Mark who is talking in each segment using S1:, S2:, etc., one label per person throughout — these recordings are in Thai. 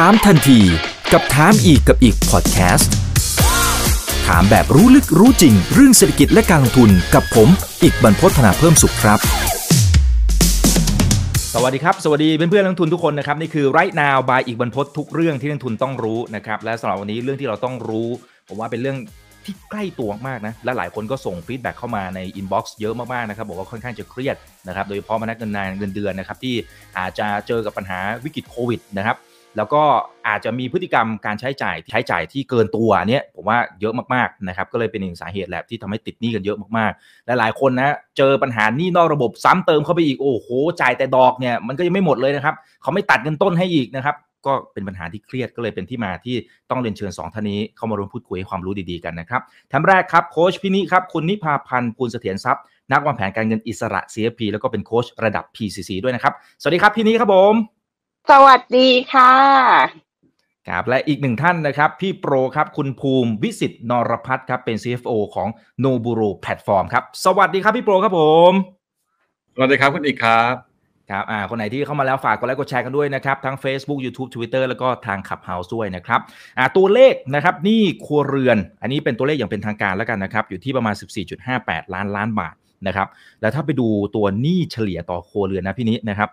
S1: ถามทันทีกับถามอีกกับอิกพอดแคสต์ถามแบบรู้ลึกรู้จริง เรื่องเศรษฐกิจและการลงทุนกับผม อิกบรรพต ธนาเพิ่มสุขครับ
S2: สวัสดีครับ สวัสดีเพื่อนเพื่อนนักทุนทุกคนนะครับนี่คือ Right Now by อิกบรรพตทุกเรื่องที่นักทุนต้องรู้นะครับและสำหรับวันนี้เรื่องที่เราต้องรู้ผมว่าเป็นเรื่องที่ใกล้ตัวมากนะและหลายคนก็ส่ง feedback เข้ามาใน inbox เยอะมากๆนะครับบอกว่าค่อนข้างจะเครียดนะครับโดยเฉพาะพนักงานเงินเดือนนะครับที่อาจจะเจอกับปัญหาวิกฤตโควิดนะครับ แล้วก็อาจจะมีพฤติกรรมการใช้จ่ายใช้จ่ายที่เกินตัวเนี้ยผมว่าเยอะมากๆนะครับก็เลยเป็นหนึ่งสาเหตุแหละที่ทำให้ติดหนี้กันเยอะมากๆ และหลายคนนะเจอปัญหาหนี้นอกระบบซ้ำเติมเข้าไปอีกโอ้โหจ่ายแต่ดอกเนี่ยมันก็ยังไม่หมดเลยนะครับเขาไม่ตัดเงินต้นให้อีกนะครับก็เป็นปัญหาที่เครียดก็เลยเป็นที่มาที่ต้องเรียนเชิญ 2ท่านนี้เข้ามาร่วมพูดคุยให้ความรู้ดีๆกันนะครับท่านแรกครับโค้ชพี่นิครับคุณนิพาพันธ์ปูลเสถียรทรัพย์ นักวางแผนการเงินอิสระ CFP แล้วก็เป็นโค้ชระดับ PCC ด้วยนะครับสวัสดีครับพี่นิครับผม
S3: สวัสดีค่ะ
S2: ครับและอีกหนึ่งท่านนะครับ พี่โปรครับ คุณภูมิวิสิตนรพัฒน์ครับ เป็น CFO ของ n o b u r o Platform ครับ สวัสดีครับพี่โปรครับผม
S4: สวัสดีครับคุณอีกครับ
S2: ครับอ่าคนไหนที่เข้ามาแล้วฝากกดไลค์กดแชร์กันด้วยนะครับ ทั้ง Facebook YouTube Twitter แล้วก็ทางขับเฮาส์ด้วยนะครับอ่าตัวเลขนะครับหนี่ครัวเรือน อันนี้เป็นตัวเลขอย่างเป็นทางการแล้วกันนะครับ อยู่ที่ประมาณ 14.58 ล้านล้านบาท นะครับแล้วถ้าไปดูตัวหนี้เฉลี่ยต่อครัวเรือนนะพี่นี้นะครับ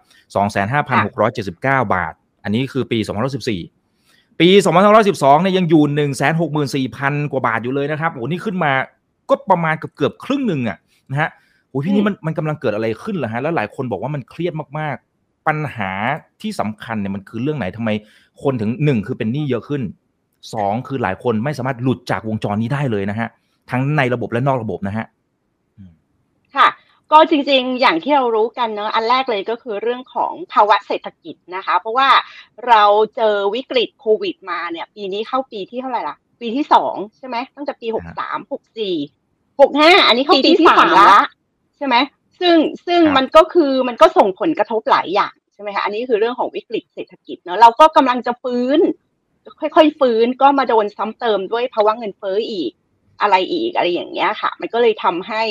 S2: 25,679 บาท อันนี้คือปี2014 ปี2512เนี่ยยังอยู่ 164,000 กว่าบาทอยู่เลยนะครับโอ้นี่ขึ้นมาก็ประมาณเกือบเกือบครึ่งหนึ่งอะนะฮะโอ้พี่นี่มันมันกำลังเกิดอะไรขึ้นเหรอฮะแล้วหลายคนบอกว่ามันเครียดมากๆ ปัญหาที่สำคัญเนี่ยมันคือเรื่องไหนทำไมคนถึงหนึ่งคือเป็นหนี้เยอะขึ้นสองคือหลายคนไม่สามารถหลุดจากวงจรนี้ได้เลยนะฮะทั้งในระบบและนอกระบบนะฮะ
S3: ค่ะ ก็จริงๆ อย่างที่เรารู้กันเนอะอันแรกเลยก็คือเรื่องของภาวะเศรษฐกิจนะคะ เพราะว่าเราเจอวิกฤตโควิดมาเนี่ย ปีนี้เข้าปีที่เท่าไหร่ละปีที่สองใช่ไหมตั้งแต่ปีหกสามหกสี่หกห้าอันนี้เข้าปีที่สามละใช่ไหมซึ่งซึ่งมันก็คือมันก็ส่งผลกระทบหลายอย่างใช่ไหมคะอันนี้คือเรื่องของวิกฤตเศรษฐกิจเนอะเราก็กำลังจะฟื้น ค่อยๆฟื้นก็มาโดนซ้ำเติมด้วยภาวะเงินเฟ้ออีกอะไรอีกอะไรอย่างเงี้ยค่ะ มันก็เลยทำให้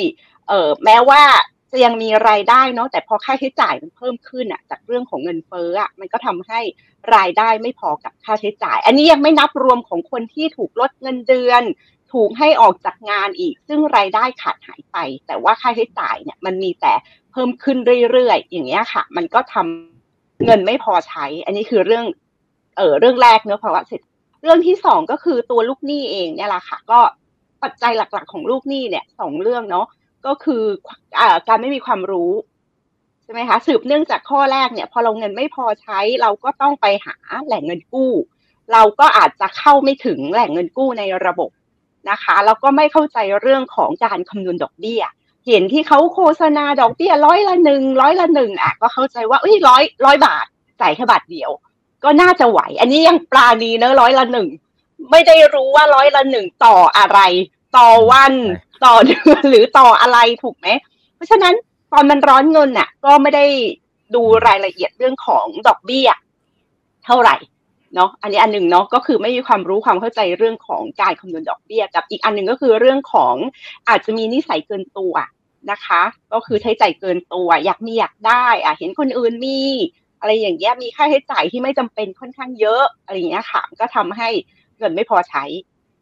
S3: เออแม้ว่าจะยังมีรายได้เนาะแต่พอค่าใช้จ่ายมันเพิ่มขึ้นอะจากเรื่องของเงินเฟ้ออะมันก็ทำให้รายได้ไม่พอกับค่าใช้จ่าย อันนี้ยังไม่นับรวมของคนที่ถูกลดเงินเดือน ถูกให้ออกจากงานอีก ซึ่งรายได้ขาดหายไป แต่ว่าค่าใช้จ่ายเนี่ยมันมีแต่เพิ่มขึ้นเรื่อยๆอย่างเงี้ยค่ะ มันก็ทำเงินไม่พอใช้ อันนี้คือเรื่องเออเรื่องแรกเนอะภาวะเศรษฐเรื่องที่สองก็คือตัวลูกหนี้เองเนี่ยแหละค่ะ ก็ปัจจัยหลักๆของลูกหนี้เนี่ยสองเรื่องเนาะ ก็คืออการไม่มีความรู้ใช่ไหมคะสืบเนื่องจากข้อแรกเนี่ย พอเราเงินไม่พอใช้ เราก็ต้องไปหาแหล่งเงินกู้ เราก็อาจจะเข้าไม่ถึงแหล่งเงินกู้ในระบบนะคะแล้วก็ไม่เข้าใจเรื่องของการคำนวณดอกเบี้ย เห็นที่เขาโฆษณาดอกเบี้ยร้อยละหนึ่งร้อยละหนึ่งอะก็เข้าใจว่าเอ้ยร้อยร้อยบาทจ่ายแค่บาทเดียว ก็น่าจะไหว อันนี้ยังปลาดีเนอะร้อยละหนึ่งไม่ได้รู้ว่าร้อยละหนึ่งต่ออะไร ต่อวัน ต่อเดือนหรือต่ออะไรถูกไหม เพราะฉะนั้นตอนมันร้อนเงินน่ะ ก็ไม่ได้ดูรายละเอียดเรื่องของดอกเบี้ย เท่าไหร่เนาะอันนี้อันหนึ่งเนาะก็คือไม่มีความรู้ความเข้าใจเรื่องของการคำนวณดอกเบี้ยกับอีกอันหนึ่งก็คือเรื่องของอาจจะมีนิสัยเกินตัวนะคะ ก็คือใช้จ่ายเกินตัว อยากมีอยากได้อะเห็นคนอื่นมีอะไรอย่างเงี้ยมีค่าใช้จ่ายที่ไม่จำเป็นค่อนข้างเยอะอะไรอย่างเงี้ยค่ะก็ทำให้เงินไม่พอใช้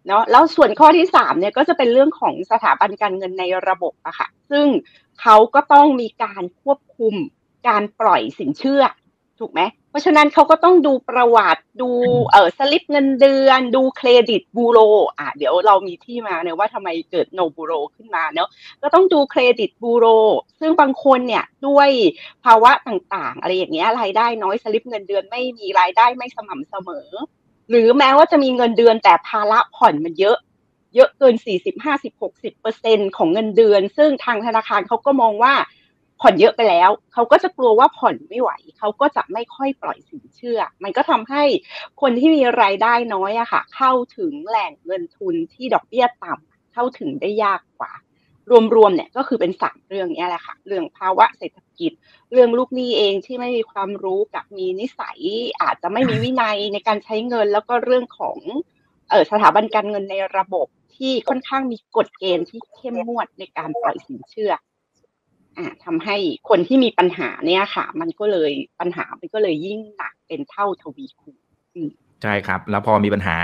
S3: เนาะแล้วส่วนข้อที่สามเนี่ยก็จะเป็นเรื่องของสถาบันการเงินในระบบอะค่ะ ซึ่งเขาก็ต้องมีการควบคุมการปล่อยสินเชื่อ ถูกไหมเพราะฉะนั้นเขาก็ต้องดูประวัติดูเออสลิปเงินเดือน ดูเครดิตบูโรอะเดี๋ยวเรามีที่มาเนยว่าทำไมเกิดโนบูโรขึ้นมาเนาะก็ต้องดูเครดิตบูโร ซึ่งบางคนเนี่ยด้วยภาวะต่างๆ อะไรอย่างเงี้ยรายได้น้อยสลิปเงินเดือนไม่มีรายได้ไม่สม่ำเสมอ หรือแม้ว่าจะมีเงินเดือนแต่ภาระผ่อนมันเยอะ เยอะเกิน 40 50 60เปอร์เซ็นของเงินเดือน ซึ่งทางธนาคารเขาก็มองว่าผ่อนเยอะไปแล้ว เขาก็จะกลัวว่าผ่อนไม่ไหว เขาก็จะไม่ค่อยปล่อยสินเชื่อ มันก็ทำให้คนที่มีรายได้น้อยอะค่ะ เข้าถึงแหล่งเงินทุนที่ดอกเบี้ยต่ำเข้าถึงได้ยากกว่า รวมๆเนี่ยก็คือเป็นสามเรื่องนี้แหละค่ะ เรื่องภาวะเศรษฐ กิจ เรื่องลูกหนี้เองที่ไม่มีความรู้กับมีนิสัย อาจจะไม่มีวินัยในการใช้เงิน แล้วก็เรื่องของเออสถาบันการเงินในระบบที่ค่อนข้างมีกฎเกณฑ์ที่เข้มงวดในการปล่อยสินเชื่ออ่าทำให้คนที่มีปัญหาเนี่ยค่ะ มันก็เลยปัญหามันก็เลยยิ่งหนักเป็นเท่าทวีคูณ
S2: ใช่ครับ แล้วพอมีปัญหา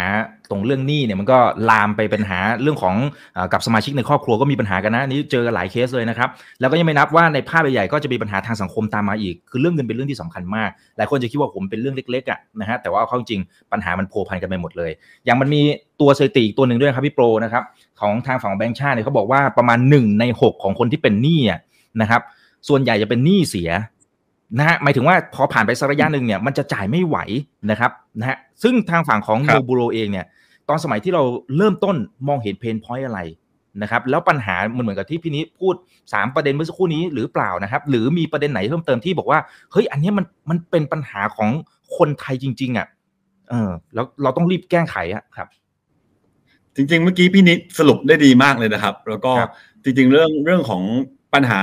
S2: ตรงเรื่องหนี้เนี่ยมันก็ลามไปปัญหาเรื่องของอกับสมาชิกในครอบครัวก็มีปัญหากันนะนี้เจอหลายเคสเลยนะครับ แล้วก็ยังไม่นับว่าในภาพใหญ่ๆก็จะมีปัญหาทางสังคมตามมาอีก คือเรื่องเงินเป็นเรื่องที่สำคัญมาก หลายคนจะคิดว่าผมเป็นเรื่องเล็กๆอะนะฮะแต่ว่าเข้าจริงปัญหามันโผพันกันไปหมดเลย อย่างมันมีตัวสถิติอีกตัวหนึ่งด้วยครับพี่โปรนะครับของทางฝั่งแบงก์ชาติเนี่ยเขาบอกว่าประมาณ1ใน6 ของคนที่เป็นหนี้นะครับส่วนใหญ่จะเป็นหนี้เสีย นะฮะหมายถึงว่าพอผ่านไปสักระยะหนึ่งเนี่ยมันจะจ่ายไม่ไหวนะครับนะฮะซึ่งทางฝั่งของโนบูโรเองเนี่ย ตอนสมัยที่เราเริ่มต้นมองเห็นเพนพอยต์อะไรนะครับ แล้วปัญหามันเหมือนกับที่พี่นี้พูด 3 ประเด็นเมื่อสักครู่นี้หรือเปล่านะครับ หรือมีประเด็นไหนเพิ่มเติมที่บอกว่าเฮ้ยอันนี้มันมันเป็นปัญหาของคนไทยจริง ๆอะเออแล้วเราต้องรีบแก้ไขอะครับ
S4: จริง ๆ เมื่อกี้พี่นิดสรุปได้ดีมากเลยนะครับ แล้วก็จริง ๆ เรื่องเรื่องของปัญหา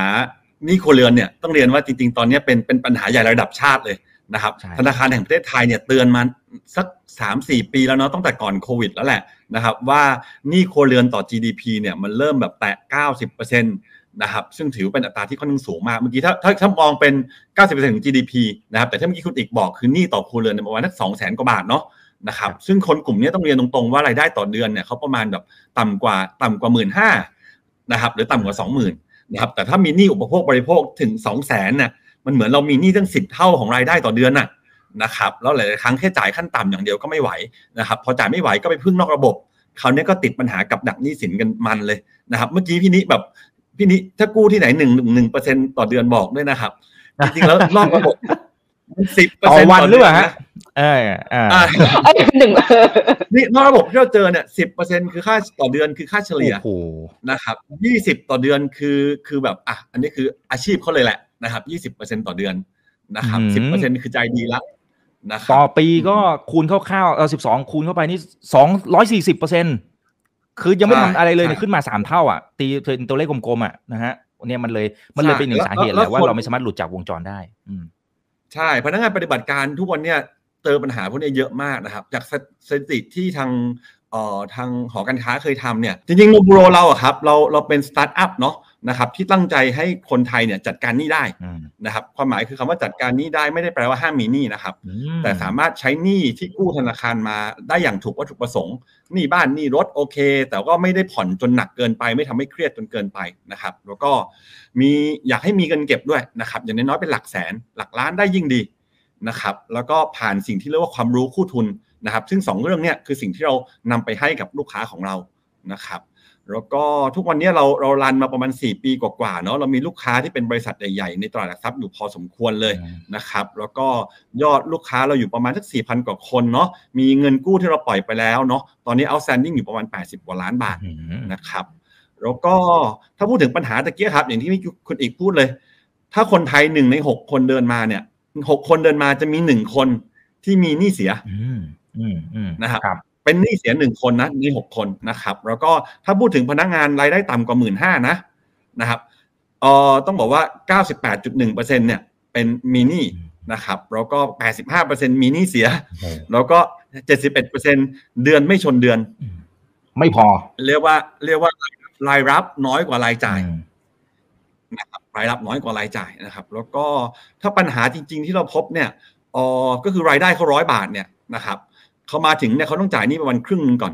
S4: นี่ครัวเรือนเนี่ยต้องเรียนว่าจริง ๆ ตอนนี้เป็นเป็นปัญหาใหญ่ระดับชาติเลยนะครับธนาคารแห่งประเทศไทยเนี่ยเตือนมาสักสามสี่ปีแล้วเนาะตั้งแต่ก่อนโควิดแล้วแหละนะครับว่านี่ครัวเรือนต่อ GDP เนี่ยมันเริ่มแบบแตะ 90%นะครับซึ่งถือเป็นอัตราที่ค่อนข้างสูงมากเมื่อกี้ถ้าถ้าถ้ามองเป็น 90%ของ GDP นะครับแต่ถ้าเมื่อกี้คุณอีกบอกคือนี่ต่อครัวเรือนประมาณนักสองแสนกว่าบาทเนาะนะครับซึ่งคนกลุ่มนี้ต้องเรียนตรงๆว่ารายได้ต่อเดือนเนี่ยเขาประมาณแบบต่ำกว่าต่ำกว่าหมื่นห้านะครับหรือต่ำกว่าสองหมื่ นะครับแต่ถ้ามีหนี้อุปโภคบริโภคถึงสองแสนนะ่ะมันเหมือนเรามีหนี้ตั้งสิบเท่าของรายได้ต่อเดือนน่ะนะครับแล้วหลายครั้งแค่จ่ายขั้นต่ำอย่างเดียวก็ไม่ไหวนะครับพอจ่ายไม่ไหวก็ไปพึ่งนอกระบบคราวนี้ก็ติดปัญหากับดักหนี้สินกันมันเลยนะครับ เมื่อกี้พี่นิแบบพี่นิถ้ากู้ที่ไหนหนึ่งหนึ่งเปอร์เซ็นต่อเดือนบอกด้วยนะครับ จริงๆแล้วนอกระบบ สิบเปอร์เซ็นต์
S2: ต่อวันหรือเปล่าฮะเออ
S3: อ่าหนึ่ง
S4: นี่นอกระบบที่เราเจอเนี่ยสิบเปอร์เซ็นคือค่าต่อเดือนคือค่าเฉลี่ยนะครับยี่สิบต่อเดือนคือคือแบบอะอันนี้คืออาชีพเขาเลยแหละนะครับยี่สิบเปอร์เซ็นต่อเดือนนะครับสิบเปอร์เซ็นคือใจดีละนะครับ
S2: ต่อปีก็คูณคร่าวๆเออสิบสองคูณเข้าไปนี่สองร้อยสี่สิบเปอร์เซ็นคือยังไม่ทำอะไรเลยเนี่ยขึ้นมาสามเท่าอะ ตีเป็นตัวเลขกลมๆอะนะฮะเนี่ยมันเลยมันเลยเป็นหนึ่งสาเหตุแหละว่าเราไม่สามารถหลุดจากวงจรได้ อืม
S4: ใช่พนักงานปฏิบัติการทุกวันเนี่ยเจอปัญหาพวกนี้เยอะมากนะครับ จากสถิติที่ทางเอ่อทางหอการค้าเคยทำเนี่ยจริงๆโนบูโรเราอะครับเราเราเป็นสตาร์ทอัพเนาะ นะครับที่ตั้งใจให้คนไทยเนี่ยจัดการหนี้ได้นะครับความหมายคือคำว่าจัดการหนี้ได้ไม่ได้แปลว่าห้ามมีหนี้นะครับ แต่สามารถใช้หนี้ที่กู้ธนาคารมาได้อย่างถูกวัตถุประสงค์หนี้บ้านหนี้รถโอเค แต่ก็ไม่ได้ผ่อนจนหนักเกินไป ไม่ทำให้เครียดจนเกินไปนะครับ แล้วก็มีอยากให้มีเงินเก็บด้วยนะครับ อย่างน้อยๆเป็นหลักแสนหลักล้านได้ยิ่งดีนะครับแล้วก็ผ่านสิ่งที่เรียกว่าความรู้คู่ทุนนะครับ ซึ่ง 2 เรื่องนี้คือสิ่งที่เรานำไปให้กับลูกค้าของเรานะครับ แล้วก็ทุกวันนี้เราเรารันมาประมาณ 4 ปีกว่าๆเนาะเรามีลูกค้าที่เป็นบริษัทใหญ่ๆในตลาดหลักทรัพย์อยู่พอสมควรเลยนะครับ แล้วก็ยอดลูกค้าเราอยู่ประมาณสักสี่พันกว่าคนเนาะมีเงินกู้ที่เราปล่อยไปแล้วเนาะตอนนี้ outstanding อยู่ประมาณ 80 กว่าล้านบาทนะครับแล้วก็ถ้าพูดถึงปัญหาตะเกียครับ อย่างที่คุณอีกพูดเลย ถ้าคนไทยหนึ่งในหกคนเดินมาเนี่ยหกคนเดินมาจะมีหนึ่งคนที่มีหนี้เสียนะครับ เป็นหนี้เสียหนึ่งคนนะนี่หกคนนะครับ แล้วก็ถ้าพูดถึงพนักงานรายได้ต่ำกว่าหมื่นห้านะนะครับเอ่อต้องบอกว่าเก้าสิบแปดจุดหนึ่งเปอร์เซ็นเนี่ยเป็นมีหนี้นะครับ แล้วก็แปดสิบห้าเปอร์เซ็นมีหนี้เสีย แล้วก็เจ็ดสิบเอ็ดเปอร์เซ็นเดือนไม่ชนเดือน
S2: ไม่พอ
S4: เรียกว่า เรียกว่ารายรับน้อยกว่ารายจ่ายนะครับรายรับน้อยกว่ารายจ่ายนะครับ แล้วก็ถ้าปัญหาจริง ๆ ที่เราพบเนี่ยอ๋อก็คือรายได้เขาร้อยบาทเนี่ยนะครับ เขามาถึงเนี่ยเขาต้องจ่ายนี่ประมาณครึ่งนึงก่อน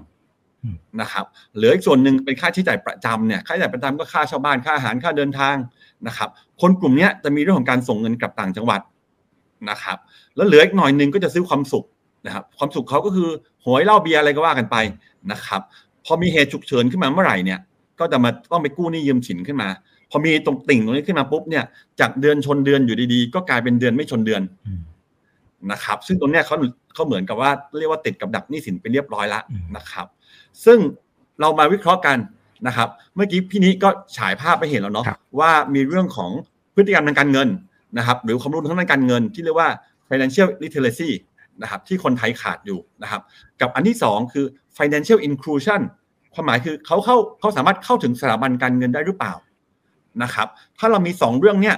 S4: นะครับเหลืออีกส่วนหนึ่งเป็นค่าใช้จ่ายประจำเนี่ยค่าใช้จ่ายประจำก็ค่าเช่าบ้านค่าอาหารค่าเดินทางนะครับคนกลุ่มนี้จะมีเรื่องของการส่งเงินกลับต่างจังหวัดนะครับแล้วเหลืออีกหน่อยนึงก็จะซื้อความสุขนะครับความสุขเขาก็คือหวยเหล้าเบียร์อะไรก็ว่ากันไปนะครับพอมีเหตุฉุกเฉินขึ้นมาเมื่อไหร่เนี่ยก็จะมาต้องไปกู้หนี้ยืมสินขึ้นมา พอมีตรงติ่งตรงนี้ขึ้นมาปุ๊บเนี่ยจากเดือนชนเดือนอยู่ดีๆ ก็กลายเป็นเดือนไม่ชนเดือนนะครับ ซึ่งตรงนี้เขา เขาเหมือนกับว่าเรียกว่าติดกับดักหนี้สินไปเรียบร้อยแล้วนะครับ ซึ่งเรามาวิเคราะห์กันนะครับ เมื่อกี้พี่นี้ก็ฉายภาพไปเห็นแล้วเนาะว่ามีเรื่องของพฤติกรรมทางการเงินนะครับ หรือความรู้ทางด้านการเงินที่เรียกว่า financial literacy นะครับที่คนไทยขาดอยู่นะครับ กับอันที่สองคือ financial inclusion ความหมายคือเขาเข้าเขาสามารถเข้าถึงสถาบันการเงินได้หรือเปล่านะครับ ถ้าเรามีสองเรื่องเนี้ย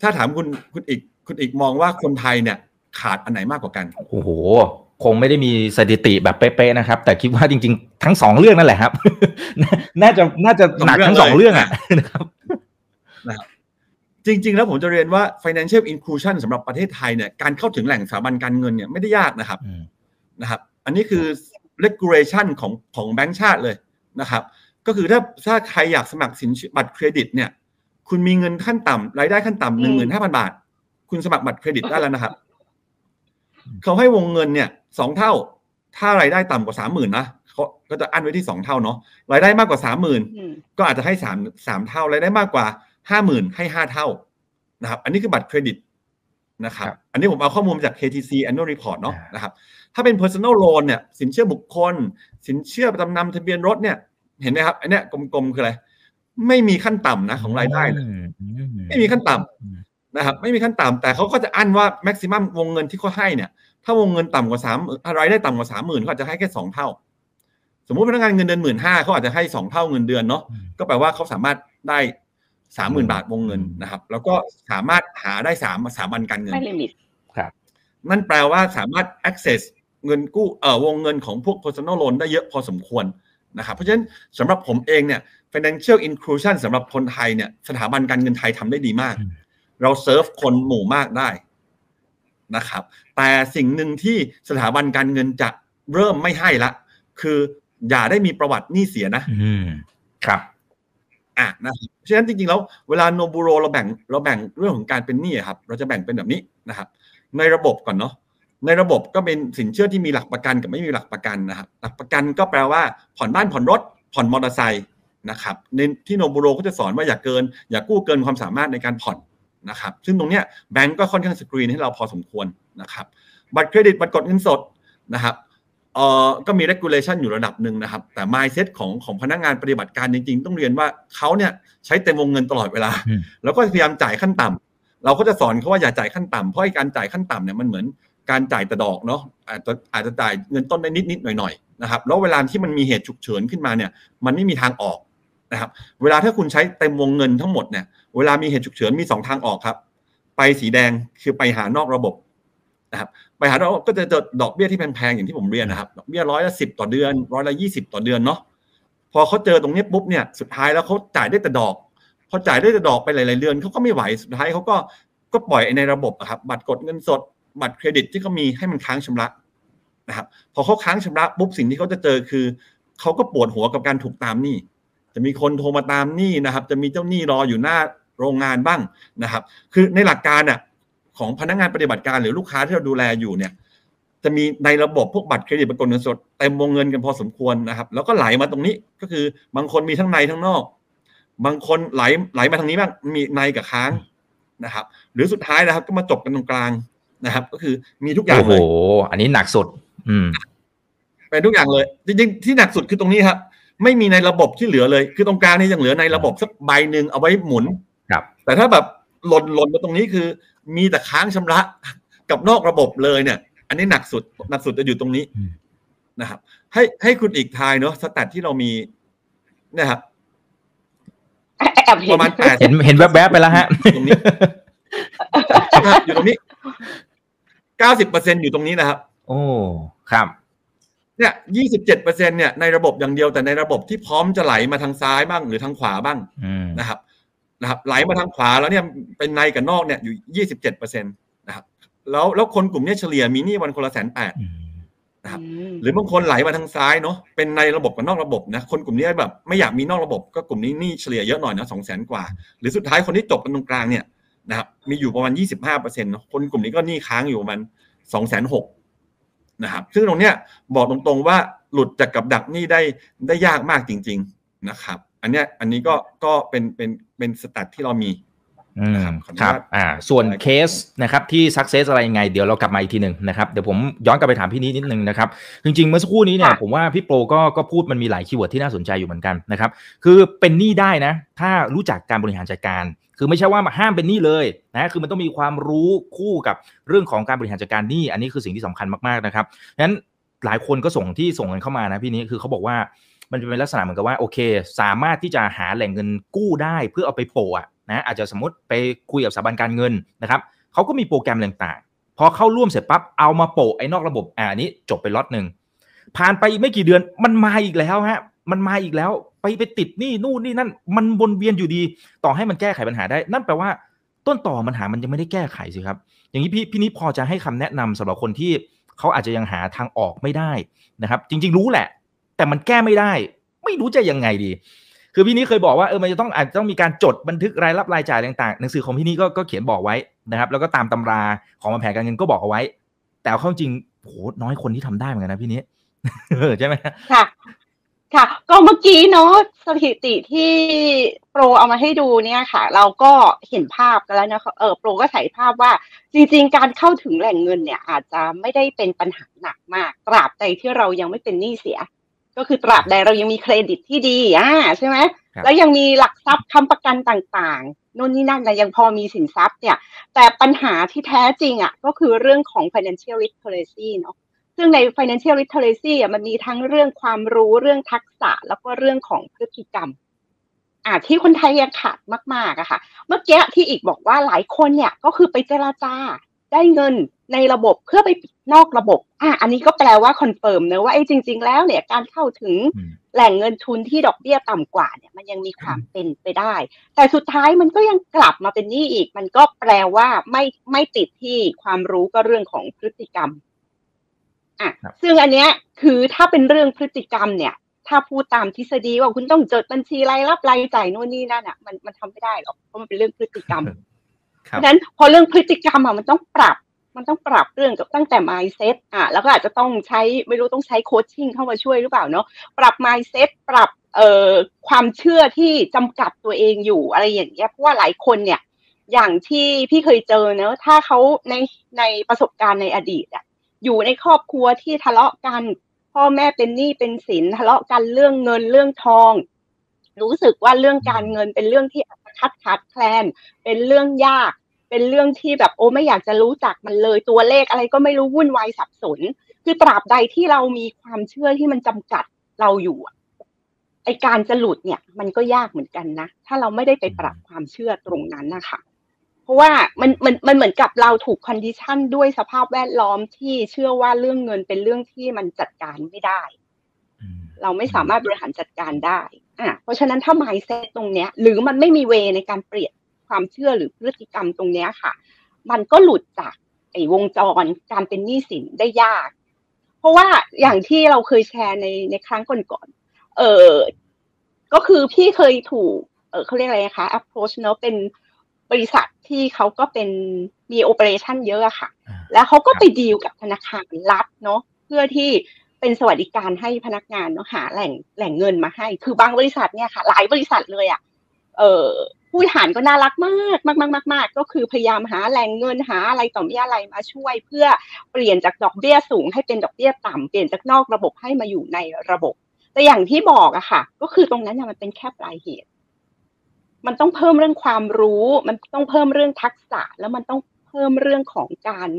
S4: ถ้าถามคุณคุณอีกคุณอีกมองว่าคนไทยเนี่ย ขาดอันไหนมากกว่ากัน
S2: โอ้โห คงไม่ได้มีสถิติแบบเป๊ะๆนะครับ แต่คิดว่าจริง ๆ ทั้งสองเรื่องนั่นแหละครับ น่าจะน่าจะหนักทั้งสองเรื่องอะนะครับ
S4: จริง ๆ แล้วผมจะเรียนว่า financial inclusion สำหรับประเทศไทยเนี่ยการเข้าถึงแหล่งสถาบันการเงินเนี่ยไม่ได้ยากนะครับ
S2: อืม
S4: นะครับ อันนี้คือ regulation ของของแบงก์ชาติเลยนะครับ ก็คือถ้าถ้าใครอยากสมัครสินเชื่อบัตรเครดิตเนี่ย คุณมีเงินขั้นต่ำรายได้ขั้นต่ำหนึ่งหมื่นห้าพันบาท คุณสมัครบัตรเครดิตได้แล้วนะครับ เขาให้วงเงินเนี่ยสองเท่า ถ้ารายได้ต่ำกว่าสามหมื่นนะเขาก็จะอั้นไว้ที่สองเท่าเนาะรายได้มากกว่าสามหมื่น
S3: อืม
S4: ก็อาจจะให้สามสามเท่ารายได้มากกว่าห้าหมื่นให้ห้าเท่านะครับ อันนี้คือบัตรเครดิตนะครับ
S2: ครับ
S4: อันนี้ผมเอาข้อมูลมาจาก KTC Annual Report เนาะ
S2: อ่าน
S4: นะครับ ถ้าเป็น personal loan เนี่ย สินเชื่อบุคคล สินเชื่อจำนำทะเบียนรถเนี่ย เห็นไหมครับ อันเนี้ยกลมๆ คืออะไร ไม่มีขั้นต่ำนะของรายได้เลย
S2: อืมอืม
S4: ไม่มีขั้นต่ำ
S2: อืม
S4: นะครับไม่มีขั้นต่ำแต่เขาก็จะอั้นว่า maximum วงเงินที่เขาให้เนี่ยถ้าวงเงินต่ำกว่าสามรายได้ต่ำกว่าสามหมื่นเขาอาจจะให้แค่สองเท่า สมมุติพนักงานเงินเดือนหมื่นห้าเขาอาจจะให้สองเท่าเงินเดือนเนาะ
S2: อืม
S4: ก็แปลว่าเขาสามารถได้สามหมื่นบาทวงเงิน
S2: อืม
S4: นะครับ แล้วก็สามารถหาได้สามสถาบันการเงิน
S3: ไม่ลิมิต
S4: นั่นแปลว่าสามารถ access เงินกู้เอ่อวงเงินของพวก personal loan ได้เยอะพอสมควรนะครับเพราะฉะนั้นสำหรับผมเองเนี่ย financial inclusion สำหรับคนไทยเนี่ยสถาบันการเงินไทยทำได้ดีมาก
S2: อืม
S4: เราเซิร์ฟคนหมู่มากได้นะครับ แต่สิ่งหนึ่งที่สถาบันการเงินจะเริ่มไม่ให้ละ คืออย่าได้มีประวัติหนี้เสียนะ
S2: อืมครับ
S4: อะนะครับเพราะฉะนั้นจริงๆแล้วเวลาโนบูโรเราแบ่งเราแบ่งเรื่องของการเป็นหนี้อะครับ เราจะแบ่งเป็นแบบนี้นะครับ ในระบบก่อนเนาะในระบบก็เป็นสินเชื่อที่มีหลักประกันกับไม่มีหลักประกันนะครับ หลักประกันก็แปลว่า ผ่อนบ้านผ่อนรถ ผ่อนมอเตอร์ไซค์นะครับในที่โนบูโรก็จะสอนว่าอย่าเกิน อย่ากู้เกินความสามารถในการผ่อน นะครับซึ่งตรงเนี้ยแบงก์ก็ค่อนข้างสกรีนให้เราพอสมควรนะครับบัตรเครดิตบัตรกดเงินสดนะครับเอ่อก็มี regulation อยู่ระดับหนึ่งนะครับ แต่ mindset ของของพนักงานปฏิบัติการจริง ๆ ต้องเรียนว่าเขาเนี่ยใช้เต็มวงเงินตลอดเวลา
S2: อืม
S4: แล้วก็พยายามจ่ายขั้นต่ำเราก็จะสอนเขาว่าอย่าจ่ายขั้นต่ำเพราะไอ้การจ่ายขั้นต่ำเนี่ยมันเหมือนการจ่ายแต่ดอกเนาะอาจจะอาจจะจ่ายเงินต้นได้นิดๆหน่อยๆนะครับแล้วเวลาที่มันมีเหตุฉุกเฉินขึ้นมาเนี่ยมันไม่มีทางออก นะครับเวลาถ้าคุณใช้เต็มวงเงินทั้งหมดเนี่ยเวลามีเหตุฉุกเฉินมีสองทางออกครับ ไปสีแดงคือไปหานอกระบบนะครับไปหาเราก็จะเจอดอกเบี้ยที่แพงๆอย่างที่ผมเรียนนะครับดอกเบี้ยร้อยละสิบต่อเดือนร้อยละยี่สิบต่อเดือนเนาะพอเขาเจอตรงนี้ปุ๊บเนี่ยสุดท้ายแล้วเขาจ่ายได้แต่ดอกพอจ่ายได้แต่ดอกไปหลายๆเดือนเขาก็ไม่ไหวสุดท้ายเขาก็ก็ปล่อยในระบบอะครับบัตรกดเงินสด บัตรเครดิตที่เขามีให้มันค้างชำระนะครับพอเขาค้างชำระปุ๊บสิ่งที่เขาจะเจอคือเขาก็ปวดหัวกับการถูกตามหนี้ จะมีคนโทรมาตามหนี้นะครับ จะมีเจ้าหนี้รออยู่หน้าโรงงานบ้างนะครับ คือในหลักการอะของพนักงานปฏิบัติการหรือลูกค้าที่เราดูแลอยู่เนี่ย จะมีในระบบพวกบัตรเครดิตบัตรกดเงินสดเต็มวงเงินกันพอสมควรนะครับ แล้วก็ไหลมาตรงนี้ก็คือบางคนมีทั้งในทั้งนอก บางคนไหลไหลมาทางนี้บ้างมีในกับค้างนะครับ หรือสุดท้ายนะครับก็มาจบกันตรงกลางนะครับ ก็คือมีทุกอย่าง
S2: โอ้โห
S4: เลย
S2: อันนี้หนักสุด อืม
S4: เป็นทุกอย่างเลย จริงๆที่หนักสุดคือตรงนี้ครับ ไม่มีในระบบที่เหลือเลย คือตรงกลางนี่ยังเหลือในระบบสักใบหนึ่งเอาไว้หมุน
S2: ครับ
S4: แต่ถ้าแบบหล่นหล่นมาตรงนี้คือ มีแต่ค้างชำระกับนอกระบบเลยเนี่ย อันนี้หนักสุดหนักสุดจะอยู่ตรงนี้
S2: อืม
S4: นะครับ ให้ให้คุณอีกทายเนาะสแตทที่เรามีเนะครับ
S3: แอบเห็
S4: ป
S3: น
S4: ระมาณแปด
S2: เห็นเห็นแวบๆไปแล้วฮะ
S4: ตรงนี้อยู่ตรงนี้เก้าสิบเปอร์เซ็นอยู่ตรงนี้นะครับ
S2: โอ้ครับ
S4: เนี่ยยี่สิบเจ็ดเปอร์เซ็นเนี่ยในระบบอย่างเดียวแต่ในระบบที่พร้อมจะไหลมาทางซ้ายบ้างหรือทางขวาบ้าง
S2: อืม
S4: นะครับ นะครับ ไหลมาทางขวาแล้วเนี่ยเป็นในกับนอกเนี่ยอยู่ยี่สิบเจ็ดเปอร์เซ็นตนะครับ แล้วแล้วคนกลุ่มเนี้ยเฉลี่ยมีหนี้วันคนละแสนแปด
S2: อืม
S4: นะครับ
S3: อืม
S4: หรือบางคนไหลมาทางซ้ายเนาะเป็นในระบบกับนอกระบบนะคนกลุ่มนี้แบบไม่อยากมีนอกระบบ ก็กลุ่มนี้หนี่เฉลี่ยเยอะหน่อยนะสองแสนกว่า หรือสุดท้ายคนที่จบกันตรงกลางเนี่ยนะครับมีอยู่ประมาณยี่สิบห้าเปอร์เซ็นต์คนกลุ่มนี้ก็หนี้ค้างอยู่ประมาณสองแสนหก นะครับซึ่งตรงเนี้ยบอกตรงๆว่าหลุดจากกับดักหนี้ได้ได้ยากมากจริง ๆนะครับ อันเนี้ยอันนี้ก็ก็เป็นเป็นเป็น stat ที่เรามี
S2: อืม
S4: นะครับขออนุ
S2: ค
S4: ญาต
S2: รับอ่าส่วนเคสนะครับที่ success อะไรยังไงเดี๋ยวเรากลับมาอีกทีหนึ่งนะครับเดี๋ยวผมย้อนกลับไปถามพี่นินิดนึงนะครับ จริงๆเมื่อสักครู่นี้เนี่ย
S3: ค่ะ
S2: ผมว่าพี่โปรก็ก็พูดมันมีหลาย keyword ที่น่าสนใจอยู่เหมือนกันนะครับ คือเป็นหนี้ได้นะ ถ้ารู้จักการบริหารจัดการ คือไม่ใช่ว่าห้ามเป็นหนี้เลยนะคือมันต้องมีความรู้คู่กับเรื่องของการบริหารจัดการหนี้อันนี้คือสิ่งที่สำคัญมากๆนะครับงั้นหลายคนก็ส่งที่ส่งเงินเข้ามานะพี่นี้คือเขาบอกว่ามันจะเป็นลักษณะเหมือนกับว่าโอเค สามารถที่จะหาแหล่งเงินกู้ได้เพื่อเอาไปโปะอะนะอาจจะสมมติไปคุยกับสถาบันการเงินนะครับเขาก็มีโปรแกรมต่างๆ พอเข้าร่วมเสร็จปั๊บเอามาโปะไอ้นอกระบบอ่าอันนี้จบไปล็อตหนึ่งผ่านไปอีกไม่กี่เดือนมันมาอีกแล้วฮะ มันมาอีกแล้ว ไปไปติดนี่นู่นนี่นั่น มันวนเวียนอยู่ดี ต่อให้มันแก้ไขปัญหาได้ นั่นแปลว่าต้นต่อมันหามันยังไม่ได้แก้ไขสิครับ อย่างนี้พี่พี่นิพอจะให้คำแนะนำสำหรับคนที่เขาอาจจะยังหาทางออกไม่ได้นะครับ จริง ๆ รู้แหละ แต่มันแก้ไม่ได้ ไม่รู้จะยังไงดี คือพี่นี้เคยบอกว่าเออมันจะต้องอาจจะต้องมีการจดบันทึกรายรับรายจ่ายต่างๆ หนังสือของพี่นี้ก็ก็เขียนบอกไว้นะครับ แล้วก็ตามตำราของแผนการเงินก็บอกเอาไว้ แต่เข้าจริงโหน้อยคนที่ทำได้เหมือนกันนะพี่นี้ใช่ไหม
S3: ค่ะ ค่ะ ก็เมื่อกี้เนาะสถิติที่โปรเอามาให้ดูเนี่ยค่ะ เราก็เห็นภาพกันแล้วนะเออโปรก็ใส่ภาพว่า จริง ๆ การเข้าถึงแหล่งเงินเนี่ย อาจจะไม่ได้เป็นปัญหาหนักมาก ตราบใดที่เรายังไม่เป็นหนี้เสีย ก็คือตราบใดเรายังมีเครดิตที่ดีอ่าใช่ไหมแล้วยังมีหลักทรัพย์คำประกันต่างๆนู่นนี่นั่นนะยังพอมีสินทรัพย์เนี่ย แต่ปัญหาที่แท้จริงอะก็คือเรื่องของ financial literacy เนาะ ซึ่งใน financial literacy อะมันมีทั้งเรื่องความรู้เรื่องทักษะแล้วก็เรื่องของพฤติกรรมอ่าที่คนไทยยังขาดมากๆอะค่ะ เมื่อกี้ที่อิกบอกว่าหลายคนเนี่ยก็คือไปเจรจาได้เงินในระบบเพื่อไปนอกระบบ อ่าอันนี้ก็แปลว่า confirm เนะว่าไอ้จริง ๆ แล้วเนี่ยการเข้าถึงแหล่งเงินทุนที่ดอกเบี้ยต่ำกว่าเนี่ยมันยังมีความเป็นไปได้ แต่สุดท้ายมันก็ยังกลับมาเป็นนี่อีก มันก็แปลว่าไม่ไม่ติดที่ความรู้ก็เรื่องของพฤติกรรม อะซึ่งอันเนี้ยคือถ้าเป็นเรื่องพฤติกรรมเนี่ย ถ้าพูดตามทฤษฎีว่าคุณต้องจดบัญชีรายรับรายจ่ายโน่นนี่นั่นอะมันมันทำไม่ได้หรอกเพราะมันเป็นเรื่องพฤติกรรมเพราะนั้นพอเรื่องพฤติกรรมอะมันต้องปรับมันต้องปรับเรื่องกับตั้งแต่ mindset อะแล้วก็อาจจะต้องใช้ไม่รู้ต้องใช้โคชชิ่งเข้ามาช่วยหรือเปล่าเนาะปรับ mindset ปรับเอ่อความเชื่อที่จำกัดตัวเองอยู่อะไรอย่างเงี้ยเพราะว่าหลายคนเนี่ย อย่างที่พี่เคยเจอเนอะถ้าเขาในในประสบการณ์ในอดีตอะ อยู่ในครอบครัวที่ทะเลาะกัน พ่อแม่เป็นหนี้เป็นสินทะเลาะกันเรื่องเงินเรื่องทอง รู้สึกว่าเรื่องการเงินเป็นเรื่องที่คัดขาดแคลน เป็นเรื่องยาก เป็นเรื่องที่แบบโอ้ไม่อยากจะรู้จักมันเลยตัวเลขอะไรก็ไม่รู้วุ่นวายสับสน คือตราบใดที่เรามีความเชื่อที่มันจำกัดเราอยู่ไอการจะหลุดเนี่ย มันก็ยากเหมือนกันนะ ถ้าเราไม่ได้ไปปรับความเชื่อตรงนั้นนะคะ เพราะว่ามันมันมันเหมือนกับเราถูกคอนดิชันด้วยสภาพแวดล้อมที่เชื่อว่าเรื่องเงินเป็นเรื่องที่มันจัดการไม่ได้ เราไม่สามารถบริหารจัดการได้อะเพราะฉะนั้นถ้า mindset ตรงเนี้ย หรือมันไม่มีเวในการเปลี่ยนความเชื่อหรือพฤติกรรมตรงเนี้ยค่ะ มันก็หลุดจากไอ้วงจรการเป็นหนี้สินได้ยาก เพราะว่าอย่างที่เราเคยแชร์ในในครั้งก่อนๆเออก็คือพี่เคยถูก เออเขาเรียกอะไรนะคะ approach เนาะเป็น บริษัทที่เขาก็เป็นมีโอเปอเรชั่นเยอะค่ะ แล้วเขาก็ไปดีลกับธนาคารรัฐเนาะเพื่อที่เป็นสวัสดิการให้พนักงานเนาะหาแหล่งแหล่งเงินมาให้ คือบางบริษัทเนี่ยค่ะ หลายบริษัทเลยอะเออผู้บริหารก็น่ารักมากมากมากมากมากก็คือพยายามหาแหล่งเงินหาอะไรต่อมีอะไรมาช่วย เพื่อเปลี่ยนจากดอกเบี้ยสูงให้เป็นดอกเบี้ยต่ำเปลี่ยนจากนอกระบบให้มาอยู่ในระบบ แต่อย่างที่บอกอะค่ะ ก็คือตรงนั้นมันเป็นแค่ปลายเหตุ มันต้องเพิ่มเรื่องความรู้ มันต้องเพิ่มเรื่องทักษะ แล้วมันต้องเพิ่มเรื่องของการ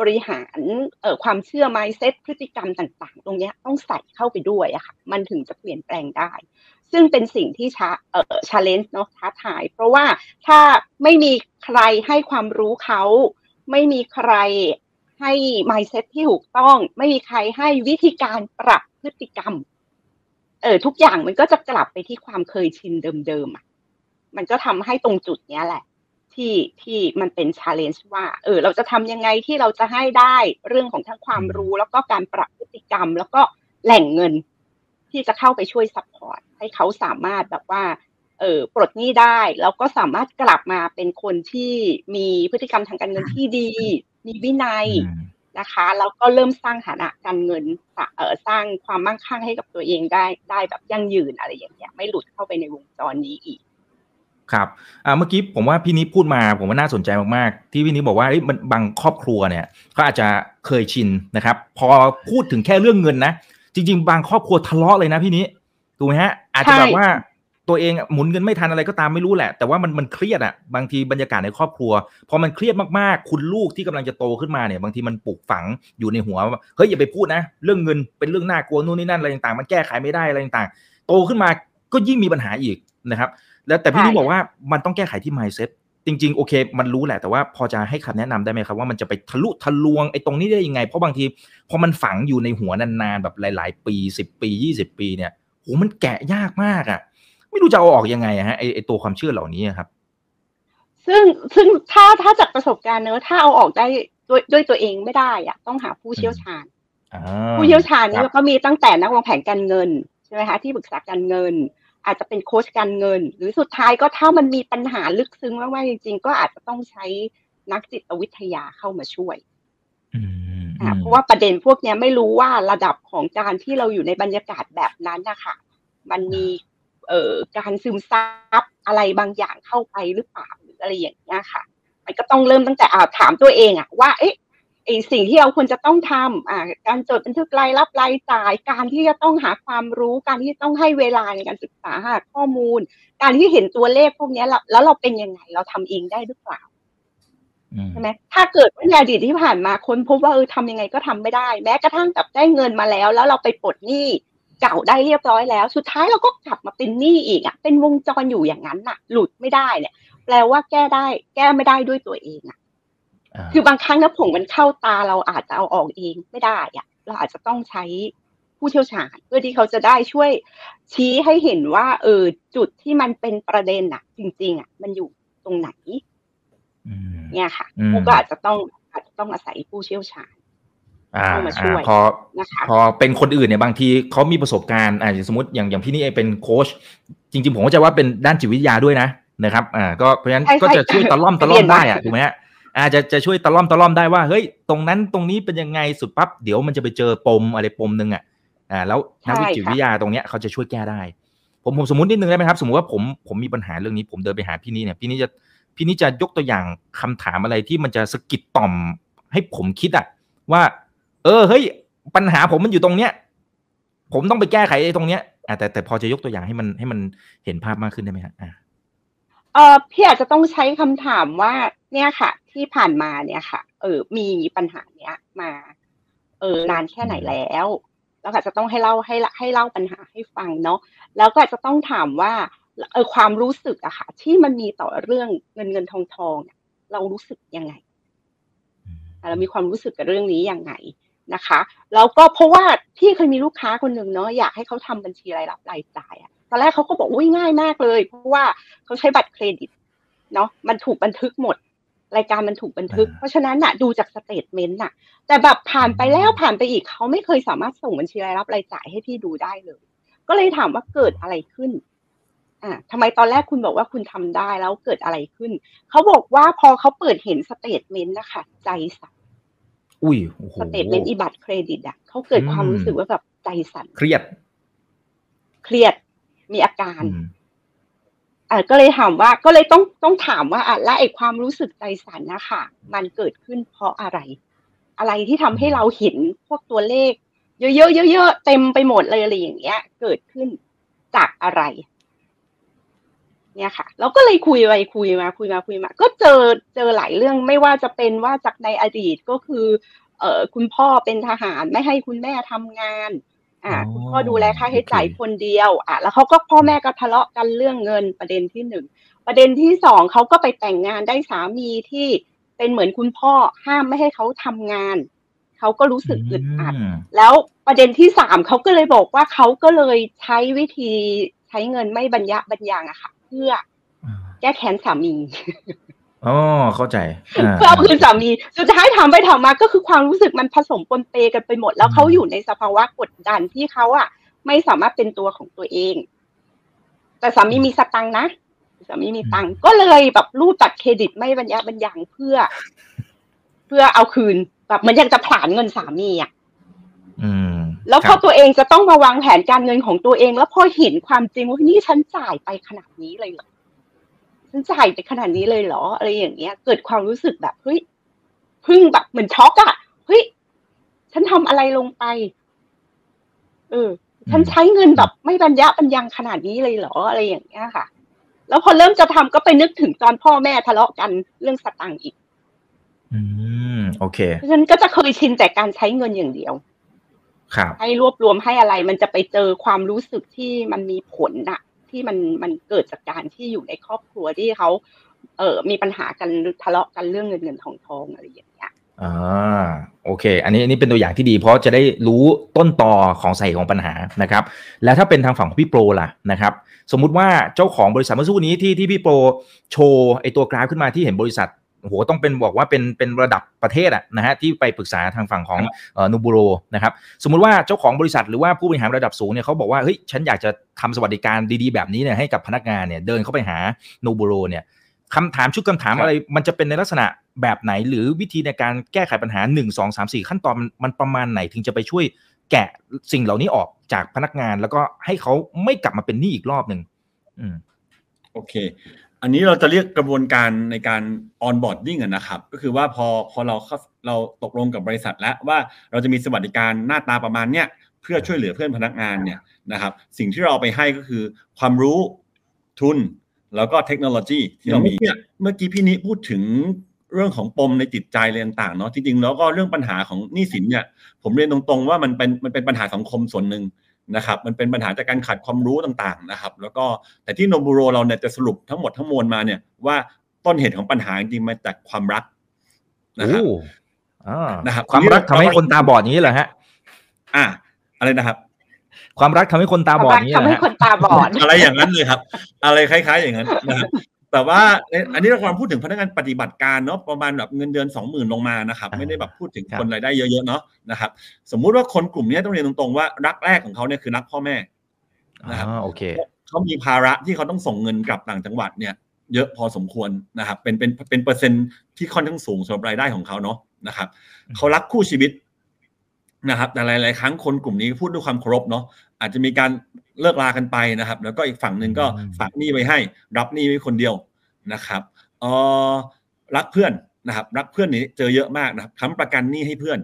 S3: บริหารเอ่อความเชื่อ mindset พฤติกรรมต่าง ๆ ตรงนี้ต้องใส่เข้าไปด้วยอะค่ะมันถึงจะเปลี่ยนแปลงได้ ซึ่งเป็นสิ่งที่ชาเอ่อ challenge เนาะท้าทาย เพราะว่าถ้าไม่มีใครให้ความรู้เขา ไม่มีใครให้ mindset ที่ถูกต้อง ไม่มีใครให้วิธีการปรับพฤติกรรมเออทุกอย่างมันก็จะกลับไปที่ความเคยชินเดิมๆอะ มันก็ทำให้ตรงจุดเนี้ยแหละ ที่ที่มันเป็นชาเลนจ์ว่า เออ เราจะทำยังไงที่เราจะให้ได้เรื่องของทั้งความรู้แล้วก็การปรับพฤติกรรม แล้วก็แหล่งเงิน ที่จะเข้าไปช่วย support ให้เขาสามารถแบบว่า เออปลดหนี้ได้แล้วก็สามารถกลับมาเป็นคนที่มีพฤติกรรมทางการเงินที่ดี มีวินัยนะคะแล้วก็เริ่มสร้างฐานะการเงินเออสร้างความมั่งคั่งให้กับตัวเองได้ได้แบบยั่งยืนอะไรอย่างเงี้ยไม่หลุดเข้าไปในวงจรนี้อีก
S2: ครับเมื่อกี้ผมว่าพี่นิพูดมาผมว่าน่าสนใจมากๆ ที่พี่นิบอกว่ามันบางครอบครัวเนี่ยเขาอาจจะเคยชินนะครับ พอพูดถึงแค่เรื่องเงินนะจริง ๆ บางครอบครัวทะเลาะเลยนะพี่นิถูกไหมฮะ อาจจะแบบว่าตัวเองหมุนเงินไม่ทันอะไรก็ตามไม่รู้แหละ แต่ว่ามันมันเครียดอะบางทีบรรยากาศในครอบครัวพอมันเครียดมากๆ คุณลูกที่กำลังจะโตขึ้นมาเนี่ย บางทีมันปลูกฝังอยู่ในหัวว่าเฮ้ยอย่าไปพูดนะ เรื่องเงินเป็นเรื่องน่ากลัวนู่นนี่นั่นอะไรต่างๆมันแก้ไขไม่ได้อะไรต่างๆโตขึ้นมาก็ยิ่งมีปัญหาอีกนะครับ แล้วแต่พี่นี่บอกว่ามันต้องแก้ไขที่ mindset จริง ๆ โอเค มันรู้แหละแต่ว่าพอจะให้คำแนะนำได้ไหมครับว่ามันจะไปทะลุทะลวงไอ้ตรงนี้ได้ยังไง เพราะบางทีพอมันฝังอยู่ในหัวนานๆแบบหลาย ๆ ปีสิบปียี่สิบปีเนี่ยโหมันแกะยากมากอะ่ะ ไม่รู้จะเอาออกยังไงฮะไอไอตัวความเชื่อเหล่านี้ครับ
S3: ซึ่งซึ่งถ้าถ้าจากประสบการณ์เนอะถ้าเอาออกได้ด้วยด้วยตัวเองไม่ได้อะต้องหาผู้เชี่ยวชาญผู้เชี่ยวชาญนี่ก็มีตั้งแต่นักวางแผนการเงินใช่ไหมคะที่ปรึกษาการเงิน อาจจะเป็นโค้ชการเงิน หรือสุดท้ายก็ถ้ามันมีปัญหาลึกซึ้งมากๆจริง ๆ ก็อาจจะต้องใช้นักจิตวิทยาเข้ามาช่วยอ่าเพราะว่าประเด็นพวกนี้ไม่รู้ว่าระดับของการที่เราอยู่ในบรรยากาศแบบนั้นนะคะมันมีเอ่อการซึมซับอะไรบางอย่างเข้าไปหรือเปล่าหรืออะไรอย่างเงี้ยค่ะ มันก็ต้องเริ่มตั้งแต่อ่าถามตัวเองอะว่าเอ๊ะ ไอสิ่งที่เราควรจะต้องทำอ่าการจดบันทึกรายรับรายจ่าย การที่จะต้องหาความรู้ การที่ต้องให้เวลาในการศึกษาหาข้อมูล การที่เห็นตัวเลขพวกนี้แล้วเราเป็นยังไง เราทำเองได้หรือเปล่าใช่ไหมถ้าเกิดว่าในอดีตที่ผ่านมาคนพบว่าเออทำยังไงก็ทำไม่ได้ แม้กระทั่งกับได้เงินมาแล้ว แล้วเราไปปลดหนี้เก่าได้เรียบร้อยแล้ว สุดท้ายเราก็กลับมาเป็นหนี้อีกอะเป็นวงจรอยู่อย่างนั้นน่ะ หลุดไม่ได้เนี่ย แปลว่าแก้ได้ แก้ไม่ได้ด้วยตัวเองอะ คือบางครั้งน้ำผงมันเข้าตาเราอาจจะเอาออกเองไม่ได้อะเราอาจจะต้องใช้ผู้เชี่ยวชาญ เพื่อที่เขาจะได้ช่วยชี้ให้เห็นว่า เออจุดที่มันเป็นประเด็นอะจริง ๆอะมันอยู่ตรงไหนเนี่ยค่ะก็อาจจะต้องอาจจะต้องอาศัยผู้เชี่ยวชาญ
S2: เข้ามาช่วยพอพอเป็นคนอื่นเนี่ยบางทีเขามีประสบการณ์อ่าสมมติอย่างอย่างพี่นี่เองเป็นโค้ชจริง ๆ ผมก็จะว่าเป็นด้านจิตวิทยาด้วยนะนะครับ อ่า ก็เพราะฉะนั้นก็จะช่วยตะล่อมตะล่อมได้อะถูกไหมฮะ อาจจะจะช่วยตะล่อมตะล่อมได้ว่าเฮ้ยตรงนั้นตรงนี้เป็นยังไงสุดปั๊บเดี๋ยวมันจะไปเจอปมอะไรปมหนึ่งอะอ่าแล้วนักวิจิตวิทยาตรงเนี้ยเขาจะช่วยแก้ได้ ผมผมสมมตินิดนึงได้ไหมครับ สมมติว่าผมผมมีปัญหาเรื่องนี้ผมเดินไปหาพี่นี่เนี่ยพี่นี่จะพี่นี่จะยกตัวอย่างคำถามอะไรที่มันจะสกิดต่อมให้ผมคิดอะว่า เออเฮ้ยปัญหาผมมันอยู่ตรงเนี้ยผมต้องไปแก้ไขไอ้ตรงเนี้ยอ่าแต่แต่พอจะยกตัวอย่างให้มันให้มันเห็นภาพมากขึ้นได้ไหมฮะอ่า
S3: เออพี่อาจจะต้องใช้คำถามว่า เนี่ยค่ะ ที่ผ่านมาเนี่ยค่ะ เออมีปัญหาเนี้ยมา เออนานแค่ไหนแล้วแล้วอาจจะต้องให้เล่าให้ให้เล่าปัญหาให้ฟังเนาะแล้วก็อาจจะต้องถามว่าเออความรู้สึกอะค่ะ ที่มันมีต่อเรื่องเงินเงินทองทองเรารู้สึกยังไงเรามีความรู้สึกกับเรื่องนี้ยังไงนะคะแล้วก็เพราะว่าพี่เคยมีลูกค้าคนหนึ่งเนาะอยากให้เขาทำบัญชีรายรับรายจ่ายอะตอนแรกเขาก็บอกอุ้ยง่ายมากเลย เพราะว่าเขาใช้บัตรเครดิต เนาะมันถูกบันทึกหมด รายการมันถูกบันทึก เพราะฉะนั้นน่ะดูจาก statement น่ะ แต่แบบผ่านไปแล้วผ่านไปอีกเขาไม่เคยสามารถส่งบัญชีรายรับรายจ่ายให้พี่ดูได้เลย ก็เลยถามว่าเกิดอะไรขึ้นอ่าทำไมตอนแรกคุณบอกว่าคุณทำได้แล้วเกิดอะไรขึ้น เขาบอกว่าพอเขาเปิดเห็น statement นะคะใจสั่น
S2: อุ้ย
S3: statement อีบัตรเครดิตอะเขาเกิดความรู้สึกว่าแบบใจสั่น
S2: เครียด
S3: เครียดมีอาการ อ่าก็เลยถามว่าก็เลยต้องต้องถามว่าอะและไอความรู้สึกใจสั่นนะคะมันเกิดขึ้นเพราะอะไร อะไรที่ทำให้เราเห็นพวกตัวเลข เยอะๆเยอะๆเต็มไปหมดเลยอะไรอย่างเงี้ย เกิดขึ้นจากอะไร เนี่ยค่ะ เราก็เลยคุยไปคุยมา คุยมาคุยมา ก็เจอเจอหลายเรื่องไม่ว่าจะเป็นว่าจากในอดีตก็คือ เอ่อคุณพ่อเป็นทหารไม่ให้คุณแม่ทำงาน อ่าคุณพ่อดูแลค่าใช้จ่ายคนเดียว อะแล้วเขาก็พ่อแม่ก็ทะเลาะกันเรื่องเงินประเด็นที่หนึ่งประเด็นที่สองเขาก็ไปแต่งงานได้สามีที่เป็นเหมือนคุณพ่อห้ามไม่ให้เขาทำงานเขาก็รู้สึกอึดอัด แล้วประเด็นที่สามเขาก็เลยบอกว่าเขาก็เลยใช้วิธีใช้เงินไม่บรรยะบรรยังอะค่ะ เพื่อแก้แค้นสามี
S2: อ๋อเข้าใจ
S3: เพื่อคืนสามีสุดท้ายถามไปถามมาก็คือความรู้สึกมันผสมปนเปกันไปหมด แล้วเขาอยู่ในสภาวะกดดันที่เขาอะ ไม่สามารถเป็นตัวของตัวเอง แต่สามีมีสตังนะสามีมีตังก็เลยแบบรูดตัดเครดิตไม่บรรยะบรรยังเพื่อ เพื่อเอาคืนแบบมันยังจะผลานเงินสามีอะแล้วพอตัวเองจะต้องมาวางแผนการเงินของตัวเอง แล้วพอเห็นความจริงว่านี่ฉันจ่ายไปขนาดนี้เลยเหรอฉัน จ่ายไปขนาดนี้เลยเหรอ อะไรอย่างเงี้ย เกิดความรู้สึกแบบเฮ้ยพึ่งแบบเหมือนช็อกอะเฮ้ยฉันทำอะไรลงไป เออ ฉันใช้เงินแบบไม่บรรยะบรรยังขนาดนี้เลยเหรออะไรอย่างเงี้ยค่ะ แล้วพอเริ่มจะทำก็ไปนึกถึงตอนพ่อแม่ทะเลาะกันเรื่องสตังค์อีก
S2: อืม โอเค
S3: ฉันก็จะเคยชินแต่การใช้เงินอย่างเดียว
S2: ครับ
S3: ให้รวบรวมให้อะไร มันจะไปเจอความรู้สึกที่มันมีผลอะ ที่มันมันเกิดจากการที่อยู่ในครอบครัวที่เขาเออมีปัญหากันทะเลาะกันเรื่องเงินเงินทองทองอะไรอย่างเงี้ย
S2: อ่าโอเค อันนี้อันนี้เป็นตัวอย่างที่ดี เพราะจะได้รู้ต้นตอของสาเหตุของปัญหานะครับ แล้วถ้าเป็นทางฝั่งของพี่โปรล่ะนะครับ สมมุติว่าเจ้าของบริษัทเมื่อสักครู่นี้ที่ที่พี่โปรโชว์ไอตัวกราฟขึ้นมาที่เห็นบริษัท โอ้โหต้องเป็นบอกว่าเป็นเป็นระดับประเทศอะนะฮะที่ไปปรึกษาทางฝั่งของนูบูโรนะครับสมมุติว่าเจ้าของบริษัทหรือว่าผู้บริหารระดับสูงเนี่ยเขาบอกว่าเฮ้ยฉันอยากจะทำสวัสดิการดีๆแบบนี้เนี่ยให้กับพนักงานเนี่ยเดินเข้าไปหาโนบูโรเนี่ยคำถามชุดคำถามอะไรมันจะเป็นในลักษณะแบบไหน หรือวิธีในการแก้ไขปัญหา 1 2 3 4 ขั้นตอนมันประมาณไหนถึงจะไปช่วยแกะสิ่งเหล่านี้ออกจากพนักงานแล้วก็ให้เขาไม่กลับมาเป็นหนี้อีกรอบหนึ่งอืม
S4: โอเค อันนี้เราจะเรียกกระบวนการในการ onboarding นะครับ ก็คือว่าพอพอเราเราตกลงกับบริษัทแล้วว่าเราจะมีสวัสดิการหน้าตาประมาณเนี้ยเพื่อช่วยเหลือเพื่อนพนักงานเนี่ยนะครับสิ่งที่เราไปให้ก็คือความรู้ทุนแล้วก็เทคโนโลยีที่เรามีเมื่อกี้พี่นิพูดถึงเรื่องของปมในจิตใจอะไรต่างๆเนาะจริงๆแล้วก็เรื่องปัญหาของหนี้สินเนี่ยผมเรียนตรงๆว่ามันเป็นมันเป็นปัญหาสังคมส่วนหนึ่ง นะครับมันเป็นปัญหาจากการขาดความรู้ต่างๆนะครับแล้วก็แต่ที่โนบูโรเราเนี่ยจะสรุปทั้งหมดทั้งมวลมาเนี่ยว่าต้นเหตุของปัญหาจริงๆมาจากความรัก
S2: นะครับนะครับความรักทำให้คนตาบอดนี้เหรอฮะ
S4: อ่า อะไรนะครับ
S2: ความรักทำให้คนตาบอดนี่
S3: ทำให้คนตาบอด
S4: อะไรอย่างนั้นเลยครับ อะไรคล้าย ๆ อย่างนั้นนะครับ แต่ว่าอันนี้เราควรพูดถึงพนักงานปฏิบัติการเนาะประมาณแบบเงินเดือนสองหมื่นลงมานะครับ ไม่ได้แบบพูดถึงคนรายได้เยอะๆเนาะนะครับ สมมุติว่าคนกลุ่มนี้ต้องเรียนตรงๆว่ารักแรกของเขาเนี่ยคือรักพ่อแม่
S2: นะครับโอเค
S4: เขามีภาระที่เขาต้องส่งเงินกลับต่างจังหวัดเนี่ย เยอะพอสมควรนะครับ เป็นเป็นเป็นเปอร์เซ็นต์ที่ค่อนข้างสูงสำหรับรายได้ของเขาเนาะนะครับเขารักคู่ชีวิตนะครับแต่หลาย ๆ ครั้งคนกลุ่มนี้พูดด้วยความเคารพเนาะ อาจจะมีการเลิกลากันไปนะครับ แล้วก็อีกฝั่งหนึ่งก็ฝากหนี้ไว้ให้ รับหนี้ไว้คนเดียวนะครับเออรักเพื่อนนะครับ รักเพื่อนนี่เจอเยอะมากนะครับค้ำประกันหนี้ให้เพื่อน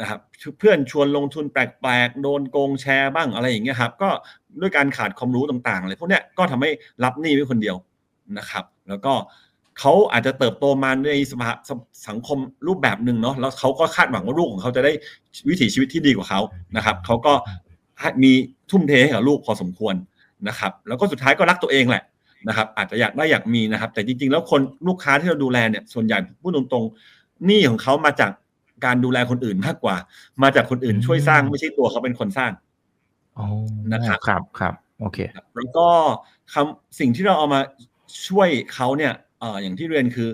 S4: นะครับเพื่อนชวนลงทุนแปลกๆ โดนโกงแชร์บ้างอะไรอย่างเงี้ยครับก็ด้วยการขาดความรู้ต่างๆเลยพวกเนี้ยก็ทำให้รับหนี้ไว้คนเดียวนะครับ แล้วก็เขาอาจจะเติบโตมาในสภาสังคมรูปแบบหนึ่งเนาะแล้วเขาก็คาดหวังว่าลูกของเขาจะได้วิถีชีวิตที่ดีกว่าเขานะครับเขาก็ มีทุ่มเทให้กับลูกพอสมควรนะครับ แล้วก็สุดท้ายก็รักตัวเองแหละนะครับ อาจจะอยากได้อยากมีนะครับ แต่จริงๆ แล้วคนลูกค้าที่เราดูแลเนี่ยส่วนใหญ่พูดตรงๆหนี้ของเขามาจากการดูแลคนอื่นมากกว่า มาจากคนอื่นช่วยสร้างไม่ใช่ตัวเขาเป็นคนสร้าง
S2: นะครับครับครับโอเค
S4: แล้วก็คำสิ่งที่เราเอามาช่วยเขาเนี่ยเอออย่างที่เรียนคือ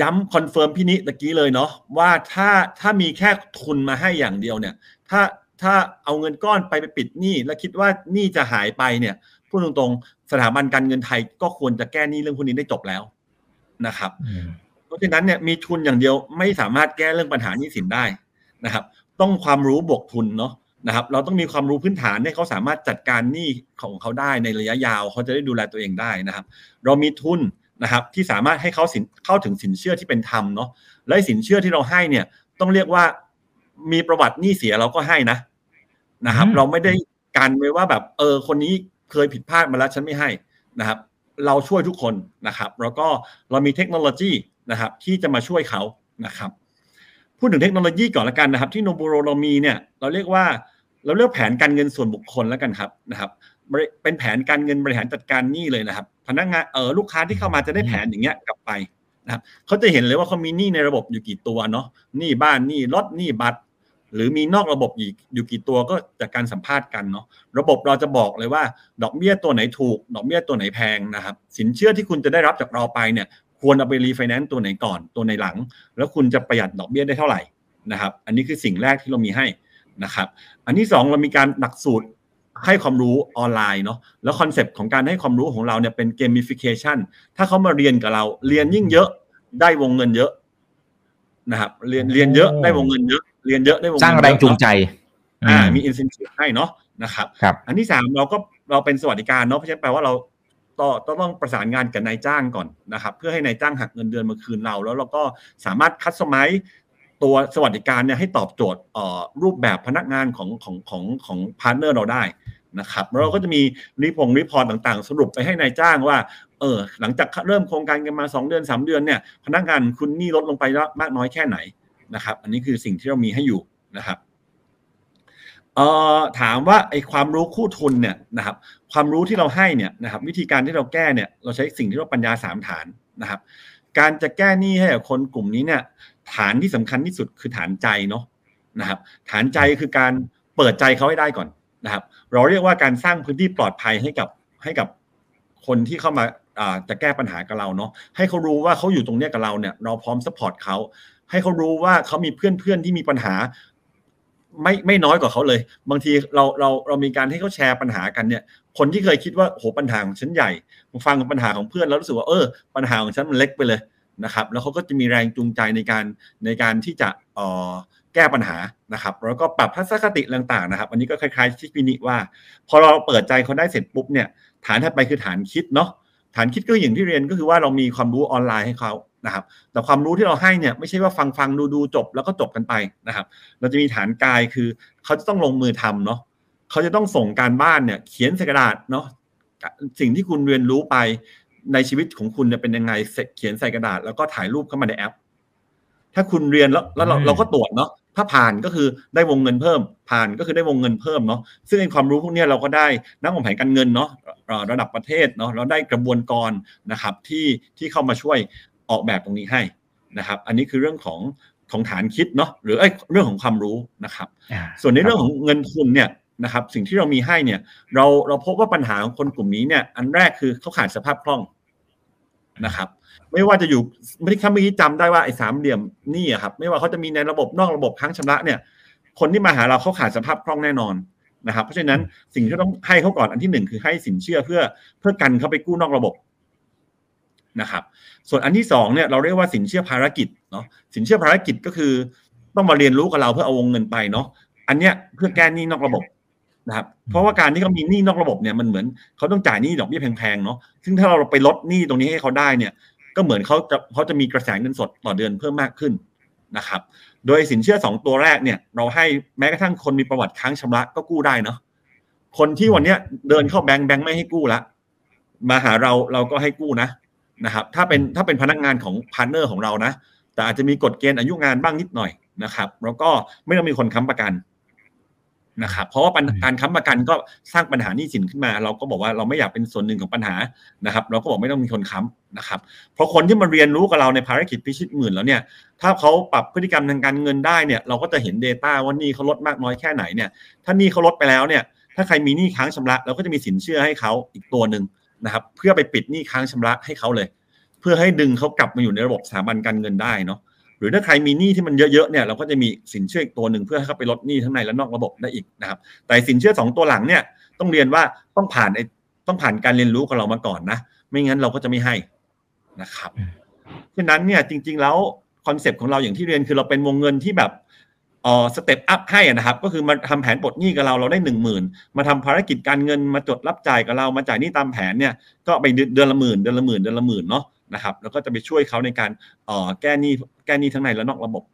S4: ย้ำ confirm พี่นิตะกี้เลยเนาะว่าถ้าถ้ามีแค่ทุนมาให้อย่างเดียวเนี่ย ถ้า ถ้าเอาเงินก้อนไปไปปิดหนี้แล้วคิดว่าหนี้จะหายไปเนี่ยพูดตรงๆ สถาบันการเงินไทยก็ควรจะแก้หนี้เรื่องพวกนี้ได้จบแล้วนะครับ เพราะฉะนั้นเนี่ยมีทุนอย่างเดียวไม่สามารถแก้เรื่องปัญหาหนี้สินได้นะครับ ต้องความรู้บวกทุนเนาะนะครับ เราต้องมีความรู้พื้นฐานให้เขาสามารถจัดการหนี้ของเขาได้ในระยะยาวเขาจะได้ดูแลตัวเองได้นะครับ เรามีทุนนะครับที่สามารถให้เขาสินเข้าถึงสินเชื่อที่เป็นธรรมเนาะและสินเชื่อที่เราให้เนี่ยต้องเรียกว่า มีประวัติหนี้เสียเราก็ให้นะนะครับ เราไม่ได้กันไว้ว่าแบบ เออ คนนี้เคยผิดพลาดมาแล้วฉันไม่ให้นะครับ เราช่วยทุกคนนะครับ แล้วก็เรามีเทคโนโลยีนะครับ ที่จะมาช่วยเขานะครับ พูดถึงเทคโนโลยีก่อนละกันนะครับ ที่โนบูโรเรามีเนี่ยเราเรียกว่าเราเรียกแผนการเงินส่วนบุคคลแล้วกันครับนะครับ เป็นแผนการเงินบริหารจัดการหนี้เลยนะครับ พนักงานเออลูกค้าที่เข้ามาจะได้แผนอย่างเงี้ยกลับไปนะครับเขาจะเห็นเลยว่าเขามีหนี้ในระบบอยู่กี่ตัวเนาะหนี้บ้านหนี้รถหนี้บัตร หรือมีนอกระบบอีกอยู่กี่ตัวก็จากการสัมภาษณ์กันเนาะระบบเราจะบอกเลยว่า ดอกเบี้ยตัวไหนถูก ดอกเบี้ยตัวไหนแพงนะครับสินเชื่อที่คุณจะได้รับจากเราไปเนี่ยควรเอาไปรีไฟแนนซ์ตัวไหนก่อนตัวไหนหลัง แล้วคุณจะประหยัดดอกเบี้ยได้เท่าไหร่นะครับ อันนี้คือสิ่งแรกที่เรามีให้นะครับ อันที่ 2 เรามีการหลักสูตรให้ความรู้ออนไลน์เนาะแล้ว concept ของการให้ความรู้ของเราเนี่ยเป็น gamification ถ้าเขามาเรียนกับเราเรียนยิ่งเยอะได้วงเงินเยอะนะครับเรียนเรียนเยอะได้วงเงินเยอะ เรียนเยอะได้ว
S2: งสร้างแรงจูงใจ
S4: อ่า มี incentive ให้เนาะนะครับ
S2: ครับ
S4: อันที่สามเราก็เราเป็นสวัสดิการเนาะเพราะฉะนั้นแปลว่าเราต่อต้องประสานงานกับนายจ้างก่อนนะครับ เพื่อให้นายจ้างหักเงินเดือนมาคืนเรา แล้วเราก็สามารถ customize ตัวสวัสดิการเนี่ยให้ตอบโจทย์รูปแบบพนักงานของของของของ partner เราได้นะครับเราก็จะมีรีพง report ต่างๆ สรุปไปให้นายจ้างว่าเออหลังจากเริ่มโครงการกันมา 2 เดือน 3 เดือนเนี่ยพนักงานคุณนี่ลดลงไปมากน้อยแค่ไหน นะครับ อันนี้คือสิ่งที่เรามีให้อยู่นะครับเอ่อถามว่าไอ้ความรู้คู่ทุนเนี่ยนะครับความรู้ที่เราให้เนี่ยนะครับวิธีการที่เราแก้เนี่ยเราใช้สิ่งที่เราปัญญาสามฐานนะครับ การจะแก้หนี้ให้กับคนกลุ่มนี้เนี่ยฐานที่สำคัญที่สุดคือฐานใจเนาะนะครับฐานใจคือการเปิดใจเขาให้ได้ก่อนนะครับ เราเรียกว่าการสร้างพื้นที่ปลอดภัยให้กับให้กับคนที่เข้ามาจะแก้ปัญหากับเราเนาะให้เขารู้ว่าเขาอยู่ตรงเนี้ยกับเราเนี่ยเราพร้อมสปอร์ตเขา ให้เขารู้ว่าเขามีเพื่อนเพื่อนที่มีปัญหา ไม่ไม่น้อยกว่าเขาเลย บางทีเราเราเรามีการให้เขาแชร์ปัญหากันเนี่ย คนที่เคยคิดว่าโหปัญหาของฉันใหญ่ฟังปัญหาของเพื่อนแล้วรู้สึกว่าเออ ปัญหาของฉันมันเล็กไปเลยนะครับ แล้วเขาก็จะมีแรงจูงใจในการในการที่จะเอ่อแก้ปัญหานะครับ แล้วก็ปรับทัศนคติต่างๆนะครับ อันนี้ก็คล้ายๆที่พี่นิว่า พอเราเปิดใจเขาได้เสร็จปุ๊บเนี่ย ฐานถัดไปคือฐานคิดเนาะ ฐานคิดก็อย่างที่เรียนก็คือว่าเรามีความรู้ออนไลน์ให้เขานะครับแต่ความรู้ที่เราให้เนี่ยไม่ใช่ว่าฟังฟังดูดูจบแล้วก็จบกันไปนะครับ เราจะมีฐานกายคือเขาจะต้องลงมือทำเนาะเขาจะต้องส่งการบ้านเนี่ยเขียนใส่กระดาษเนาะสิ่งที่คุณเรียนรู้ไปในชีวิตของคุณจะเป็นยังไงเขียนใส่กระดาษ แล้วก็ถ่ายรูปเข้ามาในแอป ถ้าคุณเรียนแล้วแล้วเราเราก็ตรวจเนาะ ถ้าผ่านก็คือได้วงเงินเพิ่ม ผ่านก็คือได้วงเงินเพิ่มเนาะซึ่งไอ้ความรู้พวกนี้เราก็ได้นักวางแผนการเงินเนาะระดับประเทศเนาะเราได้กระบวนกรนะครับที่ที่เข้ามาช่วยออกแบบตรงนี้ให้นะครับ อันนี้คือเรื่องของของฐานคิดเนาะหรือเรื่องของความรู้นะครับ ส่วนในเรื่องของเงินทุนเนี่ยนะครับสิ่งที่เรามีให้เนี่ย เราเราพบว่าปัญหาของคนกลุ่มนี้เนี่ย อันแรกคือเขาขาดสภาพคล่องนะครับ ไม่ว่าจะอยู่ไม่ได้คำเมื่อกี้จำได้ว่าไอ้สามเหลี่ยมนี่ครับ ไม่ว่าเขาจะมีในระบบนอกระบบค้างชำระเนี่ย คนที่มาหาเราเขาขาดสภาพคล่องแน่นอนนะครับ เพราะฉะนั้นสิ่งที่ต้องให้เขาก่อนอันที่หนึ่งคือให้สินเชื่อเพื่อเพื่อกันเขาไปกู้นอกระบบนะครับ ส่วนอันที่สองเนี่ยเราเรียกว่าสินเชื่อภารกิจเนาะสินเชื่อภารกิจก็คือ ต้องมาเรียนรู้กับเราเพื่อเอาวงเงินไปเนาะอันเนี้ยเพื่อแก้หนี้นอกระบบนะครับเพราะว่าการที่เขามีหนี้นอกระบบเนี่ยมันเหมือนเขาต้องจ่ายหนี้ดอกเบี้ยแพงๆเนาะซึ่งถ้าเราไปลดหนี้ตรงนี้ให้เขาได้เนี่ย ก็เหมือนเขาจะเขาจะมีกระแสเงินสดต่อเดือนเพิ่มมากขึ้นนะครับ โดยสินเชื่อสองตัวแรกเนี่ย เราให้แม้กระทั่งคนมีประวัติค้างชำระก็กู้ได้เนาะคนที่วันนี้เดินเข้าแบงค์แบงค์ไม่ให้กู้ละมาหาเราเราก็ให้กู้นะนะครับ ถ้าเป็นถ้าเป็นพนักงานของ partner ของเรานะ แต่อาจจะมีกฎเกณฑ์อายุงานบ้างนิดหน่อยนะครับ แล้วก็ไม่ต้องมีคนค้ำประกัน นะครับเพราะว่าการค้ำประกันก็สร้างปัญหาหนี้สินขึ้นมา เราก็บอกว่าเราไม่อยากเป็นส่วนหนึ่งของปัญหานะครับ เราก็บอกไม่ต้องมีคนค้ำนะครับ เพราะคนที่มาเรียนรู้กับเราในภารกิจพิชิตหมื่นแล้วเนี่ยถ้าเขาปรับพฤติกรรมทางการเงินได้เนี่ยเราก็จะเห็น Data ว่านี่เขาลดมากน้อยแค่ไหนเนี่ยถ้านี่เขาลดไปแล้วเนี่ยถ้าใครมีหนี้ค้างชำระเราก็จะมีสินเชื่อให้เขาอีกตัวหนึ่งนะครับเพื่อไปปิดหนี้ค้างชำระให้เขาเลย เพื่อให้ดึงเขากลับมาอยู่ในระบบสถาบันการเงินได้เนาะ หรือถ้าใครมีหนี้ที่มันเยอะๆเนี่ยเราก็จะมีสินเชื่ออีกตัวหนึ่งเพื่อให้เขาไปลดหนี้ทั้งในและนอกระบบได้อีกนะครับ แต่สินเชื่อสองตัวหลังเนี่ยต้องเรียนว่าต้องผ่านไอ้ต้องผ่านการเรียนรู้กับเรามาก่อนนะ ไม่งั้นเราก็จะไม่ให้นะครับฉะนั้นเนี่ยจริง ๆ แล้ว concept ของเราอย่างที่เรียนคือเราเป็นวงเงินที่แบบเออ step up ให้นะครับ ก็คือมาทำแผนปลดหนี้กับเราเราได้หนึ่งหมื่นมาทำภารกิจการเงินมาจดรับจ่ายกับเรามาจ่ายหนี้ตามแผนเนี่ยก็ไปเดือนละหมื่นเดือนละหมื่นเดือนละหมื่นเนาะนะครับแล้วก็จะไปช่วยเขาในการแก้หนี้แก้หนี้ทั้งในและนอกระบบ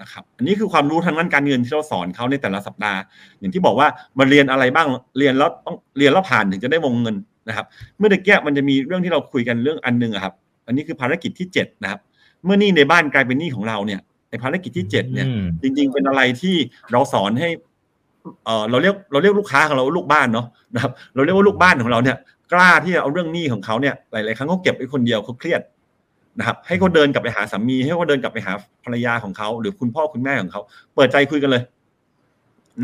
S4: นะครับอันนี้คือความรู้ทางด้านการเงินที่เราสอนเขาในแต่ละสัปดาห์ อย่างที่บอกว่ามาเรียนอะไรบ้างเรียนแล้วต้องเรียนแล้วผ่านถึงจะได้วงเงินนะครับ เมื่อตะกี้มันจะมีเรื่องที่เราคุยกันเรื่องอันนึงครับ อันนี้คือภารกิจที่7นะครับ เมื่อนี่ในบ้านกลายเป็นหนี้ของเราเนี่ยในภารกิจที่7เนี่ย จริง ๆ เป็นอะไรที่เราสอนให้เออเราเรียกเราเรียกลูกค้าของเราลูกบ้านเนาะนะครับ เราเรียกว่าลูกบ้านของเราเนี่ย กล้าที่จะเอาเรื่องหนี้ของเขาเนี่ยหลาย ๆ ครั้งเขาเก็บไว้คนเดียวเขาเครียดนะครับ ให้เขาเดินกลับไปหาสามี ให้เขาเดินกลับไปหาภรรยาของเขาหรือคุณพ่อคุณแม่ของเขาเปิดใจคุยกันเลย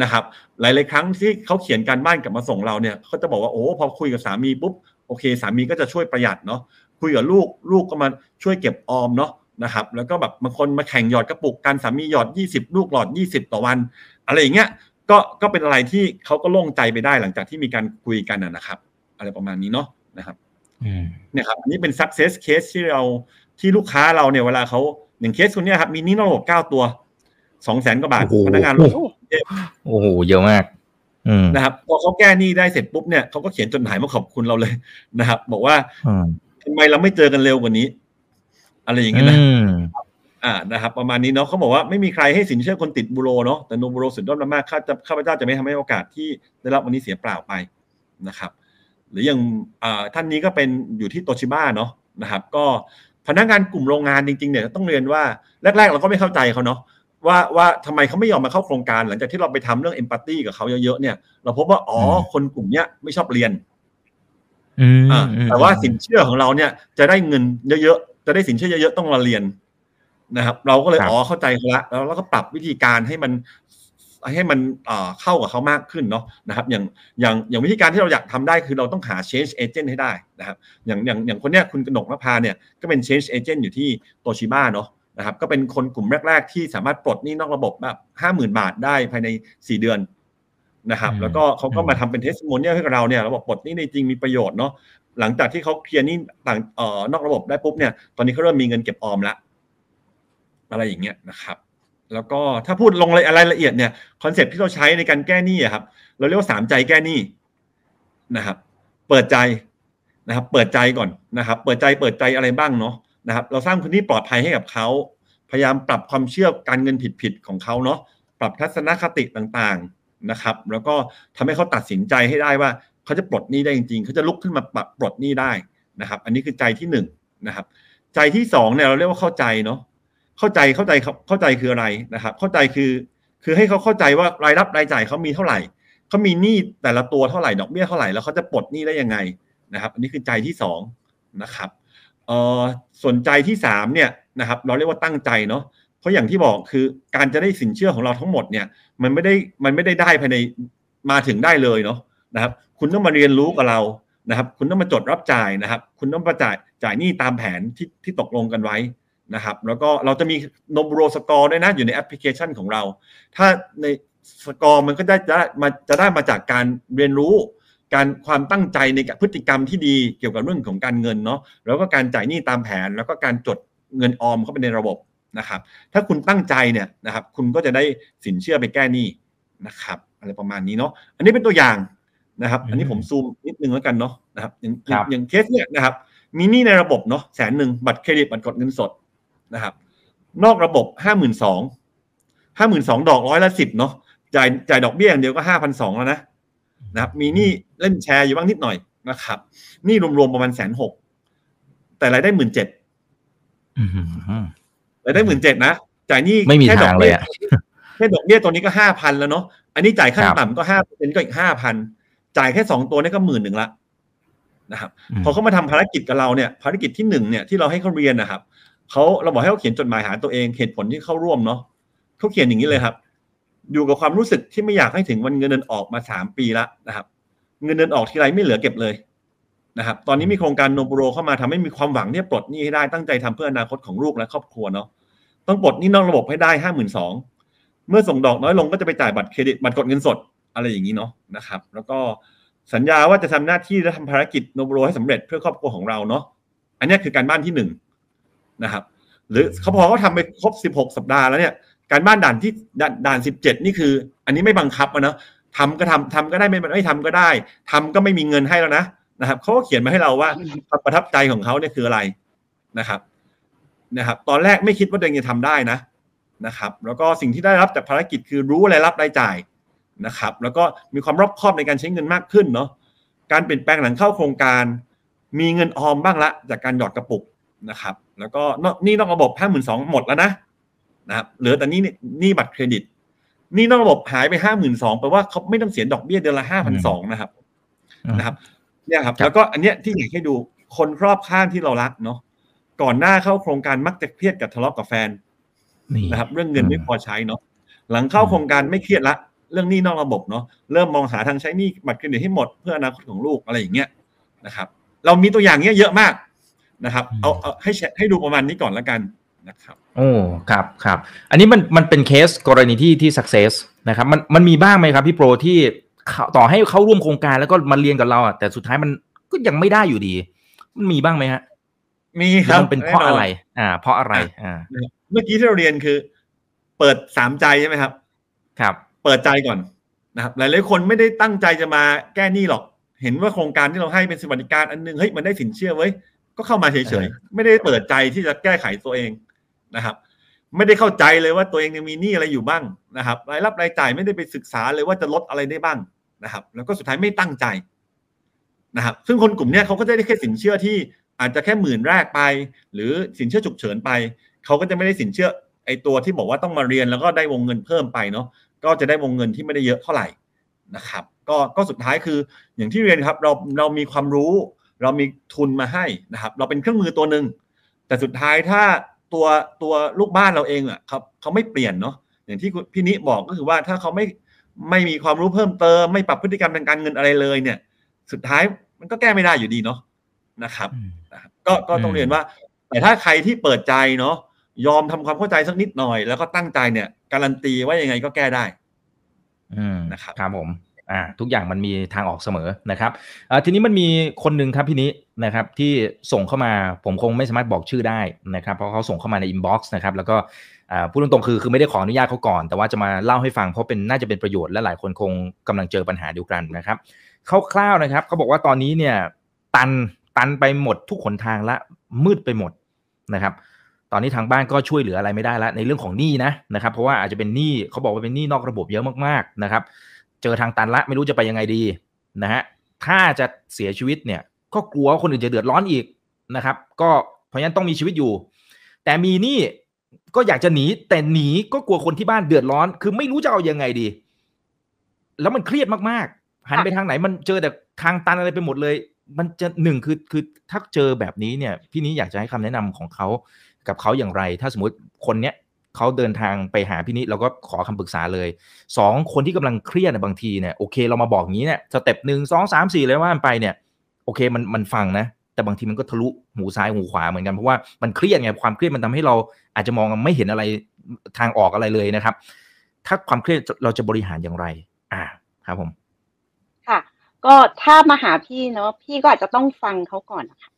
S4: นะครับ หลาย ๆ ครั้งที่เขาเขียนการบ้านกลับมาส่งเราเนี่ยเขาจะบอกว่าโอ้พอคุยกับสามีปุ๊บโอเค สามีก็จะช่วยประหยัดเนาะคุยกับลูกลูกก็มาช่วยเก็บออมเนาะนะครับ แล้วก็แบบบางคนมาแข่งหยอดกระปุกกันสามีหยอดยี่สิบลูกหลอดยี่สิบต่อวัน อะไรอย่างเงี้ยก็ก็เป็นอะไรที่เขาก็โล่งใจไปได้หลังจากที่มีการคุยกันนะครับ อะไรประมาณนี้เนาะนะครับเนี่ยครับอันนี้เป็น success case ที่เราที่ลูกค้าเราเนี่ยเวลาเขาอย่างเคสคนนี้ครับมีนี้นอกระบบเก้าตัวสองแสนกว่าบาทพนักงาน
S2: โอ้โหเยอะมาก
S4: นะครับพอเขาแก้หนี้ได้เสร็จปุ๊บเนี่ยเขาก็เขียนจดหมายมาขอบคุณเราเลยนะครับ บอกว่าทำไมเราไม่เจอกันเร็วกว่านี้ อะไรอย่างเงี้ยนะอ่านะครับ ประมาณนี้เนาะเขาบอกว่าไม่มีใครให้สินเชื่อคนติดบูโรเนาะแต่โนบูโรสุดยอดมากข้าจะข้าพเจ้าจะไม่ทำให้โอกาสที่ได้รับวันนี้เสียเปล่าไปนะครับ หรืออย่างท่านนี้ก็เป็นอยู่ที่โตชิบ้าเนาะนะครับ ก็พนักงานกลุ่มโรงงานจริงๆเนี่ยต้องเรียนว่าแรก ๆ เราก็ไม่เข้าใจเขาเนาะว่าว่าทำไมเขาไม่ยอมมาเข้าโครงการ หลังจากที่เราไปทำเรื่องเอมพัตตีกับเขาเยอะๆเนี่ยเราพบว่าอ๋อคนกลุ่มเนี้ยไม่ชอบเรียนอ่าแต่ว่าสินเชื่อของเราเนี่ย จะได้เงินเยอะๆจะได้สินเชื่อเยอะๆต้องมาเรียนนะครับ เราก็เลยอ๋อเข้าใจเขาละแล้วเราก็ปรับวิธีการให้มัน ให้มันเข้ากับเขามากขึ้นเนาะนะครับอย่างอย่างอย่างวิธีการที่เราอยากทำได้คือเราต้องหา change agent ให้ได้นะครับอย่างอย่างอย่างคนเนี้ยคุณกนกนภาเนี่ยก็เป็น change agent อยู่ที่โตชิบ้าเนาะนะครับก็เป็นคนกลุ่มแรก ๆ ที่สามารถปลดหนี้นอกระบบแบบห้าหมื่นบาทได้ภายในสี่เดือนนะครับแล้วก็เขาก็มาทำเป็น testimonial ให้กับเราเนี่ยเราบอกปลดหนี้ได้จริงมีประโยชน์เนาะหลังจากที่เขาเคลียร์หนี้ต่างเอ่อนอกระบบได้ปุ๊บเนี่ยตอนนี้เขาเริ่มมีเงินเก็บออมละอะไรอย่างเงี้ยนะครับ แล้วก็ถ้าพูดลงรายละเอียดเนี่ย concept ที่เราใช้ในการแก้หนี้ครับ เราเรียกว่าสามใจแก้หนี้นะครับ เปิดใจนะครับ เปิดใจก่อนนะครับ เปิดใจเปิดใจอะไรบ้างเนาะนะครับ เราสร้างพื้นที่ปลอดภัยให้กับเขาพยายามปรับความเชื่อการเงินผิดๆของเขาเนาะปรับทัศนคติต่างๆนะครับ แล้วก็ทำให้เขาตัดสินใจให้ได้ว่าเขาจะปลดหนี้ได้จริงๆเขาจะลุกขึ้นมาปรับปลดหนี้ได้นะครับ อันนี้คือใจที่หนึ่งนะครับ ใจที่สองเนี่ยเราเรียกว่าเข้าใจเนาะ เข้าใจเข้าใจเข้าใจคืออะไรนะครับ เข้าใจคือ คือให้เขาเข้าใจว่ารายรับรายจ่ายเขามีเท่าไหร่เขามีหนี้แต่ละตัวเท่าไหร่ดอกเบี้ยเท่าไหร่แล้วเขาจะปลดหนี้ได้ยังไงนะครับ อันนี้คือใจที่สองนะครับเอ่อส่วนใจที่สามเนี่ยนะครับ เราเรียกว่าตั้งใจเนาะเพราะอย่างที่บอกคือการจะได้สินเชื่อของเราทั้งหมดเนี่ย มันไม่ได้มันไม่ได้ได้ภายในมาถึงได้เลยเนาะนะครับ คุณต้องมาเรียนรู้กับเรานะครับ คุณต้องมาจดรับจ่ายนะครับ คุณต้องมาจ่ายจ่ายหนี้ตามแผนที่ที่ตกลงกันไว้ นะครับแล้วก็เราจะมีโนบูโรสกอร์ด้วยนะอยู่ในแอปพลิเคชันของเรา ถ้าในสกอร์มันก็ได้จะมาจะได้มาจากการเรียนรู้ การความตั้งใจในพฤติกรรมที่ดีเกี่ยวกับเรื่องของการเงินเนาะแล้วก็การจ่ายหนี้ตามแผน แล้วก็การจดเงินออมเข้าไปในระบบนะครับ ถ้าคุณตั้งใจเนี่ยนะครับคุณก็จะได้สินเชื่อไปแก้หนี้นะครับอะไรประมาณนี้เนาะอันนี้เป็นตัวอย่างนะครับ อันนี้ผมซูมนิดนึงแล้วกันเนาะนะครับอย่างอย่างเคสเนี่ยนะครับมีหนี้ในระบบเนาะแสนหนึ่งบัตรเครดิตบัตรกดเงินสด นะครับ นอกระบบห้าหมื่นสองห้าหมื่นสองดอกร้อยละสิบเนาะจ่ายจ่ายดอกเบี้ยอย่างเดียวก็ห้าพันสองแล้วนะนะครับ มีหนี้เล่นแชร์อยู่บ้างนิดหน่อยนะครับหนี้รวมๆประมาณแสนหกแต่รายได้หมื่นเจ็ดรายได้หมื่นเจ็ดนะจ่ายหนี้
S2: แค่ดอกเบี้ย
S4: แค่ดอกเบี้ยตัวนี้ก็ห้าพันแล้วเนาะอันนี้จ่ายขั้นต่ำก็ห้าเปอร์เซ็นก็อีกห้าพันจ่ายแค่สองตัวนี่ก็หมื่นหนึ่งละนะครับพอเขามาทำภารกิจกับเราเนี่ย ภารกิจที่หนึ่งเนี่ยที่เราให้เขาเรียนนะครับ เขาเราบอกให้เขาเขียนจดหมายหาตัวเองเหตุผลที่เข้าร่วมเนาะเขาเขียนอย่างนี้เลยครับ อยู่กับความรู้สึกที่ไม่อยากให้ถึงวันเงินเดือนออกมาสามปีแล้วนะครับ เงินเดือนออกทีไรไม่เหลือเก็บเลยนะครับ ตอนนี้มีโครงการโนบุโรเข้ามาทำให้มีความหวังที่จะปลดหนี้ให้ได้ตั้งใจทำเพื่ออนาคตของลูกและครอบครัวเนาะต้องปลดหนี้นอกระบบให้ได้ห้าหมื่นสองเมื่อส่งดอกน้อยลงก็จะไปจ่ายบัตรเครดิตบัตรกดเงินสดอะไรอย่างนี้เนาะนะครับ แล้วก็สัญญาว่าจะทำหน้าที่และทำภารกิจโนบุโรให้สำเร็จเพื่อครอบครัวของเราเนาะอันนี้คือการบ้านที่หนึ่ง นะครับ หรือเขาพอเขาทำไปครบสิบหกสัปดาห์แล้วเนี่ยการบ้านด่านที่ด่านสิบเจ็ดนี่คือ อันนี้ไม่บังคับนะทำก็ทำทำก็ได้ไม่ไม่ทำก็ได้ทำก็ไม่มีเงินให้แล้วนะนะครับเขาก็เขียนมาให้เราว่าความประทับใจของเขาเนี่ยคืออะไรนะครับนะครับ ตอนแรกไม่คิดว่าตัวเองจะทำได้นะนะครับ แล้วก็สิ่งที่ได้รับจากภารกิจคือรู้อะไรรับรายจ่ายนะครับ แล้วก็มีความรอบคอบในการใช้เงินมากขึ้นเนาะการเปลี่ยนแปลงหลังเข้าโครงการ มีเงินออมบ้างละจากการหยอดกระปุก นะครับ แล้วก็นี่นอกระบบห้าหมื่นสองหมดแล้วนะนะครับเหลือแต่นี่นี่บัตรเครดิต นี่นอกระบบหายไปห้าหมื่นสองแปลว่าเขาไม่ต้องเสียดอกเบี้ยเดือนละห้าพันสองนะครับนะครับเนี่ยครับ แล้วก็อันเนี้ยที่อยากให้ดูคนรอบข้างที่เรารักเนาะก่อนหน้าเข้าโครงการมักจะเครียดกับทะเลาะกับแฟนนะครับ เรื่องเงินไม่พอใช้เนาะหลังเข้าโครงการไม่เครียดละ เรื่องหนี้นอกระบบเนาะเริ่มมองหาทางใช้หนี้บัตรเครดิตให้หมดเพื่ออนาคตของลูกอะไรอย่างเงี้ยนะครับ เรามีตัวอย่างเงี้ยเยอะมาก นะครับเอาเอาให้ให้ดูประมาณนี้ก่อนแล้วกันนะครับ
S2: โอ้ครับครับ อันนี้มันมันเป็นเคสกรณีที่ที่สักเซสนะครับมันมันมีบ้างไหมครับพี่โปรที่ต่อให้เขาร่วมโครงการแล้วก็มาเรียนกับเราอะแต่สุดท้ายมันก็ยังไม่ได้อยู่ดี มันมีบ้างไหมฮะ
S4: มีครับ
S2: มันเป็นเพราะอะไร อ่า เพราะอะไรอ่า
S4: เมื่อกี้ที่เราเรียนคือ เปิดสามใจใช่ไหมครับ
S2: ครับ
S4: เปิดใจก่อนนะครับหลายๆคนไม่ได้ตั้งใจจะมาแก้หนี้หรอก เห็นว่าโครงการที่เราให้เป็นสวัสดิการอันนึงเฮ้ยมันได้สินเชื่อไว้ ก็เข้ามาเฉยๆ ไม่ได้เปิดใจที่จะแก้ไขตัวเองนะครับ ไม่ได้เข้าใจเลยว่าตัวเองยังมีหนี้อะไรอยู่บ้างนะครับ รายรับรายจ่ายไม่ได้ไปศึกษาเลยว่าจะลดอะไรได้บ้างนะครับ แล้วก็สุดท้ายไม่ตั้งใจนะครับ ซึ่งคนกลุ่มนี้เขาก็จะได้แค่สินเชื่อที่อาจจะแค่หมื่นแรกไป หรือสินเชื่อฉุกเฉินไป เขาก็จะไม่ได้สินเชื่อไอ้ตัวที่บอกว่าต้องมาเรียนแล้วก็ได้วงเงินเพิ่มไปเนาะก็จะได้วงเงินที่ไม่ได้เยอะเท่าไหร่นะครับ ก็ก็สุดท้ายคืออย่างที่เรียนครับเราเรามีความรู้ เรามีทุนมาให้นะครับ เราเป็นเครื่องมือตัวหนึ่งแต่สุดท้ายถ้าตัวตัวลูกบ้านเราเองอะครับเขาไม่เปลี่ยนเนาะอย่างที่พี่นิบอกก็คือว่าถ้าเขาไม่ไม่มีความรู้เพิ่มเติม ไม่ปรับพฤติกรรมทางการเงินอะไรเลยเนี่ย สุดท้ายมันก็แก้ไม่ได้อยู่ดีเนาะนะครับ ก็ก็ต้องเรียนว่า แต่ถ้าใครที่เปิดใจเนาะยอมทำความเข้าใจสักนิดหน่อย แล้วก็ตั้งใจเนี่ย การันตีว่ายังไงก็แก้ได้
S2: นะครับครับผม อ่าทุกอย่างมันมีทางออกเสมอนะครับทีนี้มันมีคนหนึ่งครับพี่นี้นะครับที่ส่งเข้ามาผมคงไม่สามารถบอกชื่อได้นะครับเพราะเขาส่งเข้ามาในอินบ็อกซ์นะครับแล้วก็พูดตรงๆคือคือไม่ได้ขออนุญาตเขาก่อน แต่ว่าจะมาเล่าให้ฟังเพราะเป็นน่าจะเป็นประโยชน์และหลายคนคงกำลังเจอปัญหาเดียวกันนะครับคร่าวๆนะครับเขาบอกว่าตอนนี้เนี่ยตันตันไปหมดทุกขนทางละมืดไปหมดนะครับตอนนี้ทางบ้านก็ช่วยเหลืออะไรไม่ได้แล้วในเรื่องของหนี้นะนะครับเพราะว่าอาจจะเป็นหนี้เขาบอกว่าเป็นหนี้นอกระบบเยอะมากๆนะครับ เจอทางตันละไม่รู้จะไปยังไงดีนะฮะถ้าจะเสียชีวิตเนี่ยก็กลัวคนอื่นจะเดือดร้อนอีกนะครับ ก็เพราะฉะนั้นต้องมีชีวิตอยู่ แต่มีนี่ก็อยากจะหนีแต่หนีก็กลัวคนที่บ้านเดือดร้อน คือไม่รู้จะเอายังไงดี แล้วมันเครียดมากๆ หันไปทางไหนมันเจอแต่ทางตันอะไรไปหมดเลย มันจะหนึ่งคือคือถ้าเจอแบบนี้เนี่ย พี่นี้อยากจะให้คำแนะนำของเขากับเขาอย่างไร ถ้าสมมติคนเนี้ย เขาเดินทางไปหาพี่นิแล้วก็ขอคำปรึกษาเลยสองคนที่กำลังเครียดบางทีเนี่ยโอเคเรามาบอกงี้เนี่ย step หนึ่งสองสามสี่เลยว่ามันไปเนี่ยโอเคมันมันฟังนะ แต่บางทีมันก็ทะลุหูซ้ายหูขวาเหมือนกันเพราะว่ามันเครียดไงความเครียดมันทำให้เราอาจจะมองไม่เห็นอะไรทางออกอะไรเลยนะครับ ถ้าความเครียดเราจะบริหารอย่างไร อ่าครับผม
S3: ค่ะ ก็ถ้ามาหาพี่เนาะพี่ก็อาจจะต้องฟังเขาก่อนนะคะ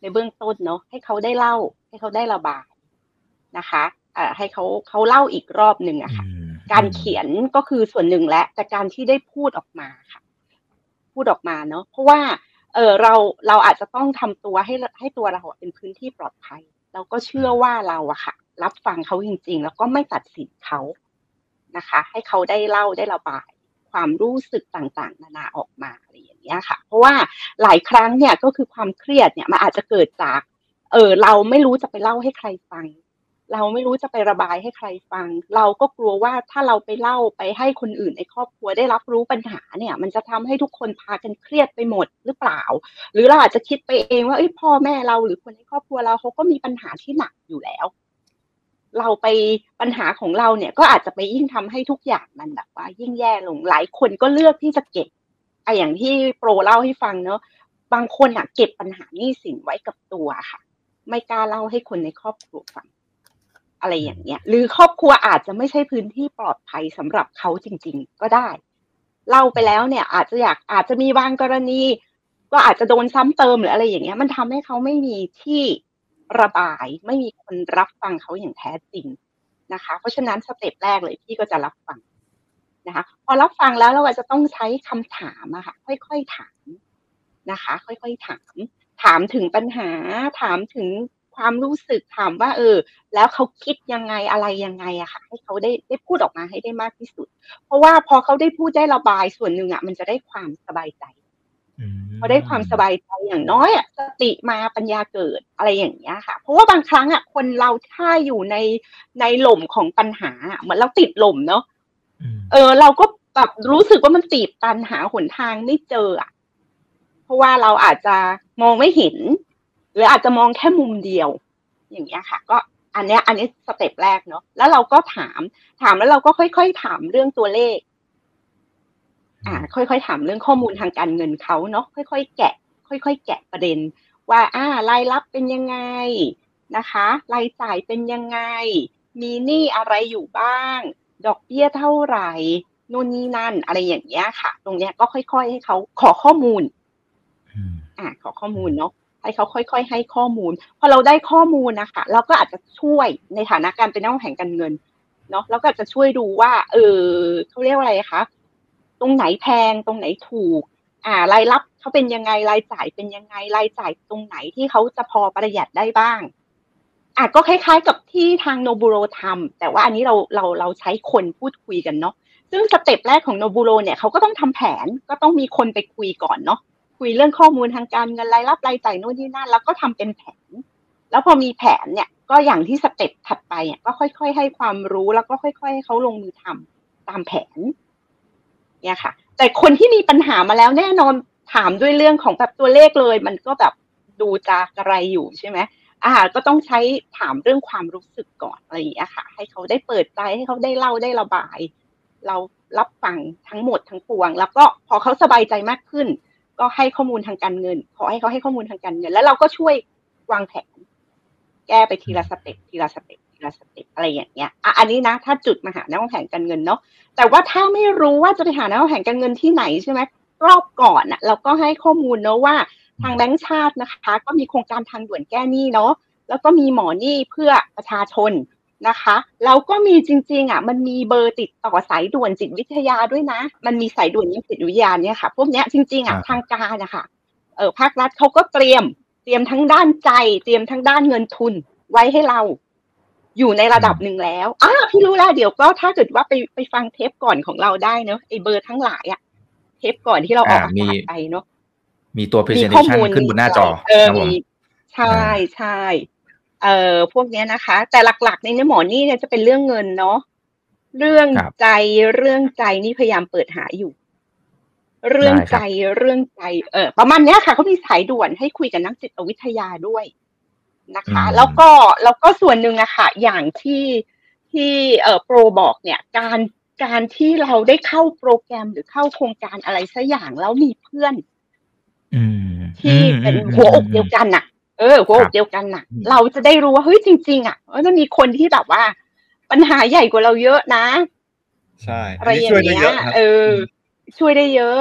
S3: ในเบื้องต้นเนาะให้เขาได้เล่า ให้เขาได้ระบายนะคะ ให้เขาเขาเล่าอีกรอบหนึ่งอะค่ะ การเขียนก็คือส่วนหนึ่งและ แต่การที่ได้พูดออกมาค่ะ พูดออกมาเนาะเพราะว่าเออเราเราอาจจะต้องทำตัวให้ให้ตัวเราเป็นพื้นที่ปลอดภัยเราก็เชื่อว่าเราอะค่ะ รับฟังเขาจริง ๆ แล้วก็ไม่ตัดสินเขานะคะ ให้เขาได้เล่าได้ระบาย ความรู้สึกต่างๆ นานาออกมาอะไรอย่างเงี้ยค่ะ เพราะว่าหลายครั้งเนี่ยก็คือความเครียดเนี่ยมันอาจจะเกิดจาก เออเราไม่รู้จะไปเล่าให้ใครฟัง เราไม่รู้จะไประบายให้ใครฟัง เราก็กลัวว่าถ้าเราไปเล่าไปให้คนอื่นในครอบครัวได้รับรู้ปัญหาเนี่ย มันจะทำให้ทุกคนพากันเครียดไปหมดหรือเปล่า หรือเราอาจจะคิดไปเองว่าเอ้ยพ่อแม่เราหรือคนในครอบครัวเราเขาก็มีปัญหาที่หนักอยู่แล้ว เราไปปัญหาของเราเนี่ย ก็อาจจะไปยิ่งทำให้ทุกอย่างมันแบบว่า ยิ่งแย่ลงหลายคนก็เลือกที่จะเก็บไออย่างที่โปรเล่าให้ฟังเนาะบางคนอะเก็บปัญหานี้สินไว้กับตัวค่ะ ไม่กล้าเล่าให้คนในครอบครัวฟัง อะไรอย่างเงี้ย หรือครอบครัวอาจจะไม่ใช่พื้นที่ปลอดภัยสำหรับเขาจริง ๆ ก็ได้เล่าไปแล้วเนี่ย อาจจะอยากอาจจะมีบางกรณี ก็อาจจะโดนซ้ำเติมหรืออะไรอย่างเงี้ย มันทำให้เขาไม่มีที่ระบาย ไม่มีคนรับฟังเขาอย่างแท้จริงนะคะ เพราะฉะนั้นสเต็ปแรกเลยพี่ก็จะรับฟังนะคะ พอรับฟังแล้วเราก็จะต้องใช้คำถามอะค่ะ ค่อยๆถามนะคะ ค่อยๆถาม ถามถึงปัญหาถามถึง ความรู้สึกถามว่า เออ แล้วเขาคิดยังไงอะไรยังไงอะค่ะ ให้เขาได้ได้พูดออกมาให้ได้มากที่สุด เพราะว่าพอเขาได้พูดได้ระบายส่วนหนึ่งอะมันจะได้ความสบายใจพอได้ความสบายใจอย่างน้อยอะสติมาปัญญาเกิดอะไรอย่างเงี้ยค่ะ เพราะว่าบางครั้งอะคนเราถ้าอยู่ในในหล่มของปัญหาเหมือนเราติดหล่มเนาะเออ เราก็แบบรู้สึกว่ามันตีบตันหาหนทางไม่เจออะเพราะว่าเราอาจจะมองไม่เห็น รืออาจจะมองแค่มุมเดียว อย่างเงี้ยค่ะ ก็อันเนี้ยอันนี้สเต็ปแรกเนาะแล้วเราก็ถาม ถามแล้วเราก็ค่อยๆถามเรื่องตัวเลข อ่า ค่อยๆถามเรื่องข้อมูลทางการเงินเขาเนาะค่อยๆแกะ ค่อย ๆ แกะประเด็น ว่า อ่ารายรับเป็นยังไงนะคะรายจ่ายเป็นยังไง มีหนี้อะไรอยู่บ้าง ดอกเบี้ยเท่าไหร่นู่นนี่นั่น อะไรอย่างเงี้ยค่ะ ตรงเนี้ยก็ค่อย ๆ ให้เขาขอข้อมูลอ่าขอข้อมูลเนาะ ให้เขาค่อย ๆ ให้ข้อมูล พอเราได้ข้อมูลนะคะเราก็อาจจะช่วยในฐานะการเป็นนักวางแผนการเงินเนาะแล้วก็จะช่วยดูว่า เออเขาเรียกว่าอะไรคะตรงไหนแพงตรงไหนถูก อ่ารายรับเขาเป็นยังไงรายจ่ายเป็นยังไงรายจ่ายตรงไหนที่เขาจะพอประหยัดได้บ้างอะก็คล้าย ๆ กับที่ทางโนบูโรทำแต่ว่าอันนี้เราเราเราใช้คนพูดคุยกันเนาะซึ่ง step แรกของโนบูโรเนี่ยเขาก็ต้องทำแผนก็ต้องมีคนไปคุยก่อนเนาะ คุยเรื่องข้อมูลทางการเงินรายรับรายจ่ายโน่นนี่นั่น แล้วก็ทำเป็นแผน แล้วพอมีแผนเนี่ยก็อย่างที่สเต็ปถัดไปเนี่ยก็ค่อย ๆ ให้ความรู้แล้วก็ค่อย ๆ ให้เขาลงมือทำตามแผน เนี่ยค่ะ แต่คนที่มีปัญหามาแล้วแน่นอนถามด้วยเรื่องของแบบตัวเลขเลย มันก็แบบดูจากอะไรอยู่ใช่ไหมอ่า ก็ต้องใช้ถามเรื่องความรู้สึกก่อนอะไรอย่างเงี้ยค่ะ ให้เขาได้เปิดใจให้เขาได้เล่าได้ระบาย เรารับฟังทั้งหมดทั้งปวง แล้วก็พอเขาสบายใจมากขึ้น ก็ให้ข้อมูลทางการเงิน ขอให้เขาให้ข้อมูลทางการเงิน แล้วเราก็ช่วยวางแผน แก้ไปทีละ step ทีละ step ทีละ step อะไรอย่างเงี้ยอะอันนี้นะ ถ้าจุดมาหานักวางแผนการเงินเนาะแต่ว่าถ้าไม่รู้ว่าจะไปหานักวางแผนการเงินที่ไหนใช่ไหมรอบก่อนอะเราก็ให้ข้อมูลเนาะว่าทางแบงก์ชาตินะคะ ก็มีโครงการทางด่วนแก้หนี้เนาะแล้วก็มีหมอหนี้เพื่อประชาชน นะคะแล้วก็มีจริงๆอะมันมีเบอร์ติดต่อสายด่วนจิตวิทยาด้วยนะ มันมีสายด่วนจิตวิทยาเนี่ยค่ะพวกเนี้ยจริงๆอะทางการนะคะเออภาครัฐเขาก็เตรียมเตรียมทั้งด้านใจเตรียมทั้งด้านเงินทุนไว้ให้เราอยู่ในระดับหนึ่งแล้วอ่าพี่รู้แล้วเดี๋ยวก็ถ้าเกิดว่าไปไปฟังเทปก่อนของเราได้เนอะไอเบอร์ทั้งหลายอะเทปก่อนที่เราออกอากาศไปเนาะ
S2: มีตัว presentation ขึ้นบนหน้าจอ
S3: เออมีใช่ใช่ เอ่อพวกเนี้ยนะคะ แต่หลักๆในเนื้อหมอนี่เนี่ยจะเป็นเรื่องเงินเนาะเรื่องใจเรื่องใจนี่พยายามเปิดหาอยู่ เรื่องใจเรื่องใจ เออประมาณเนี้ยค่ะเขามีสายด่วนให้คุยกับนักจิตวิทยาด้วยนะคะ แล้วก็แล้วก็ส่วนหนึ่งอะค่ะ อย่างที่ที่เอ่อโปรบอกเนี่ย การการที่เราได้เข้าโปรแกรมหรือเข้าโครงการอะไรสักอย่างแล้วมีเพื่อนที่เป็นหัวอกเดียวกันน่ะ เออหัวอกเดียวกันน่ะ เราจะได้รู้ว่าเฮ้ยจริง ๆ อะมันมีคนที่แบบว่า ปัญหาใหญ่กว่าเราเยอะนะ
S4: ใช่
S3: อะไรอย่างเงี้ยเออ ช่วยได้เยอะ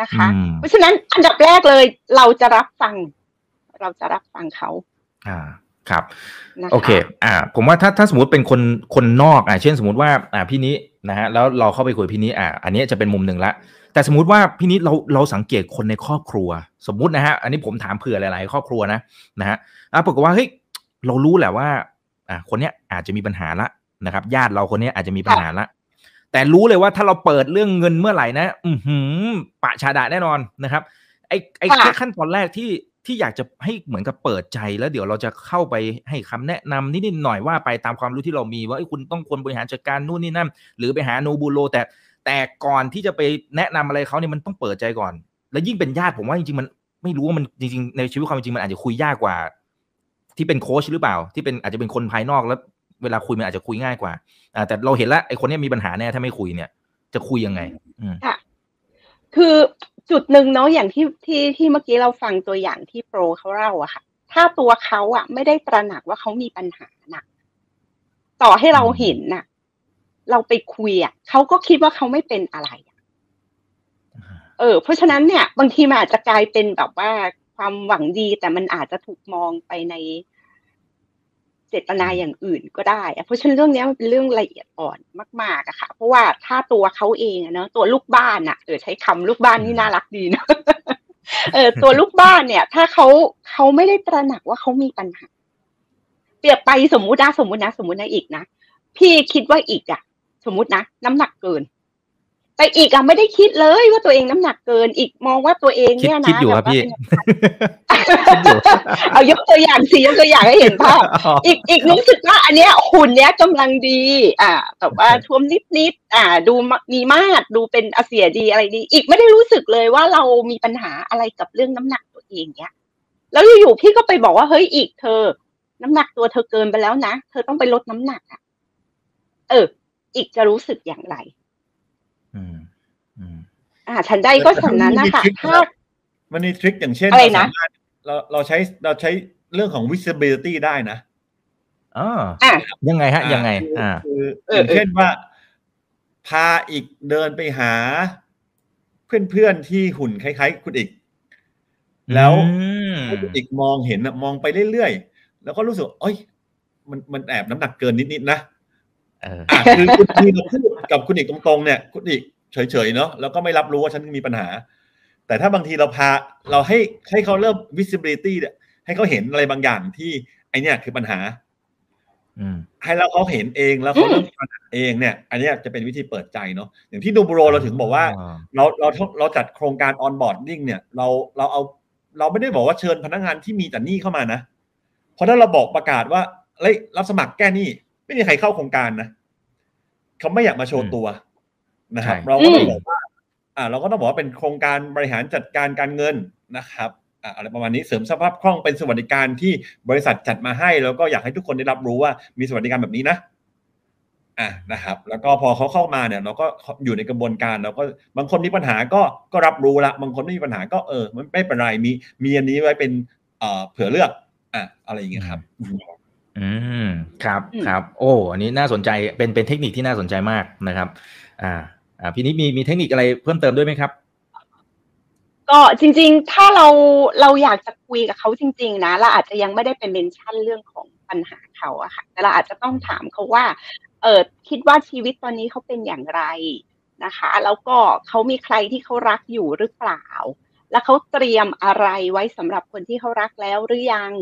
S3: นะคะ เพราะฉะนั้นอันดับแรกเลย เราจะรับฟัง เราจะรับฟังเขา
S2: อ่าครับ โอเค อ่า ผมว่าถ้าถ้าสมมติเป็นคนคนนอก อ่าเช่นสมมติว่า อ่าพี่นี้นะฮะแล้วเราเข้าไปคุยพี่นี้อ่า อันนี้จะเป็นมุมหนึ่งละ แต่สมมติว่าพี่นิดเราเราสังเกตคนในครอบครัว สมมุตินะฮะอันนี้ผมถามเผื่อหลาย ๆ ครอบครัวนะนะฮะอะปรากฏว่าเฮ้ยเรารู้แหละว่าอ่าคนเนี้ยอาจจะมีปัญหาละนะครับ ญาติเราคนนี้อาจจะมีปัญหาละแต่รู้เลยว่าถ้าเราเปิดเรื่องเงินเมื่อไหร่นะ อือหือปะชาดาแน่นอนนะครับ ไอ้ไอ้แค่ขั้นตอนแรกที่ที่อยากจะให้เหมือนกับเปิดใจแล้วเดี๋ยวเราจะเข้าไปให้คำแนะนำนิดๆหน่อยว่าไปตามความรู้ที่เรามีว่าคุณต้องควรบริหารจัดการนู่นนี่นั่นหรือไปหาโนบูโรแต่ แต่ก่อนที่จะไปแนะนำอะไรเขาเนี่ยมันต้องเปิดใจก่อน แล้วยิ่งเป็นญาติผมว่าจริงๆมันไม่รู้ว่ามันจริงๆในชีวิตความจริงมันอาจจะคุยยากกว่า ที่เป็นโค้ชหรือเปล่า ที่เป็นอาจจะเป็นคนภายนอกแล้ว เวลาคุยมันอาจจะคุยง่ายกว่าอ่าแต่เราเห็นแล้วไอ้คนนี้มีปัญหาแน่ถ้าไม่คุยเนี่ย จะคุยยังไง
S3: ค่ะคือจุดหนึ่งเนาะอย่างที่ที่ที่เมื่อกี้เราฟังตัวอย่างที่โปรเขาเล่าอะค่ะ ถ้าตัวเขาอะไม่ได้ตระหนักว่าเขามีปัญหาหนักต่อให้เราเห็นน่ะ เราไปคุยอะเขาก็คิดว่าเขาไม่เป็นอะไรเออ เพราะฉะนั้นเนี่ยบางทีมันอาจจะกลายเป็นแบบว่าความหวังดีแต่มันอาจจะถูกมองไปในเจตนาอย่างอื่นก็ได้ เพราะฉะนั้นเรื่องนี้มันเป็นเรื่องละเอียดอ่อนมากๆอะค่ะ เพราะว่าถ้าตัวเขาเองอะเนาะตัวลูกบ้านอะเออใช้คำลูกบ้านนี่น่ารักดีนะเออตัวลูกบ้านเนี่ย ถ้าเขาเขาไม่ได้ตระหนักว่าเขามีปัญหาเปรียบไปสมมุตินะสมมุตินะสมมุตินะอีกนะพี่คิดว่าอีกอะ สมมตินะน้ำหนักเกิน แต่อีกอะไม่ได้คิดเลยว่าตัวเองน้ำหนักเกิน อีกมองว่าตัวเองเนี่ยนะ
S2: คิดอยู่ครับพี่
S3: เอายกตัวอย่างสิยกตัวอย่างให้เห็นภาพอีกอีกรู้สึกว่าอันเนี้ยหุ่นเนี้ยกำลังดี อ่าแบบว่าท่วมนิดนิดอ่า ดูมีมาดดูเป็นอาเสียดีอะไรดี อีกไม่ได้รู้สึกเลยว่าเรามีปัญหาอะไรกับเรื่องน้ำหนักตัวเองเนี้ยแล้วอยู่ๆพี่ก็ไปบอกว่าเฮ้ยอีกเธอ น้ำหนักตัวเธอเกินไปแล้วนะเธอต้องไปลดน้ำหนักอะเออ อีกจะรู้สึกอย่างไร
S2: อืมอืม
S3: อ่าฉันได้ก็ฉันนั้นนะคะถ้า
S4: มันมีทริคอย่างเช่น
S3: อะไรนะ
S4: เราเราใช้เราใช้เรื่องของ visibility ได้นะ
S2: อ๋อยังไงฮะ ยังไง อ่า
S4: คืออย่างเช่นว่า พาอีกเดินไปหา เพื่อนๆที่หุ่นคล้ายๆ คุณอีก แล้วคุณอีกมองเห็นมองไปเรื่อยๆ แล้วก็รู้สึกเอ้ย มันมันแอบน้ำหนักเกินนิดๆนะอ่า คือคุณทีเราพูดกับคุณอีกตรงๆเนี่ย คุณอีกเฉยๆเนาะแล้วก็ไม่รับรู้ว่าฉันมีปัญหา แต่ถ้าบางทีเราพาเราให้ให้เขาเริ่ม visibility เนี่ยให้เขาเห็นอะไรบางอย่างที่ไอเนี่ยคือปัญหาให้เราเขาเห็นเองแล้วเขาเริ่มปัญหาเองเนี่ย อันนี้จะเป็นวิธีเปิดใจเนาะอย่างที่โนบูโรเราถึงบอกว่า เราเราเราจัดโครงการ onboarding เนี่ย เราเราเอาเราไม่ได้บอกว่าเชิญพนักงานที่มีแต่หนี้เข้ามานะเพราะถ้าเราบอกประกาศว่าเฮ้ยรับสมัครแก้หนี้ ไม่มีใครเข้าโครงการนะเขาไม่อยากมาโชว์ตัวนะครับ เราก็ต้องบอกว่า อ่า เราก็ต้องบอกว่าเป็นโครงการบริหารจัดการการเงินนะครับอะอะไรประมาณนี้เสริมสภาพคล่องเป็นสวัสดิการที่บริษัทจัดมาให้ แล้วก็อยากให้ทุกคนได้รับรู้ว่ามีสวัสดิการแบบนี้นะอะนะครับ แล้วก็พอเขาเข้ามาเนี่ย เราก็อยู่ในกระบวนการเราก็บางคนมีปัญหาก็ก็รับรู้ละบางคนไม่มีปัญหาก็เออ มันไม่เป็นไรมีมีอันนี้ไว้เป็นเอ่อเผื่อเลือกอะอะไรอย่างเงี้ยครับ
S2: อืมครับ
S3: อืม
S2: ครับ โอ้อันนี้น่าสนใจเป็นเป็นเทคนิคที่น่าสนใจมากนะครับ อ่า อ่าพี่นิดมีมีเทคนิคอะไรเพิ่มเติมด้วยไหมครับ
S3: ก็จริง ๆ ถ้าเราเราอยากจะคุยกับเขาจริง ๆ นะเราอาจจะยังไม่ได้เป็นเมนชั่นเรื่องของปัญหาเขาอะค่ะแต่เราอาจจะต้องถามเขาว่า เออคิดว่าชีวิตตอนนี้เขาเป็นอย่างไรนะคะ แล้วก็เขามีใครที่เขารักอยู่หรือเปล่า แล้วเขาเตรียมอะไรไว้สำหรับคนที่เขารักแล้วหรือยัง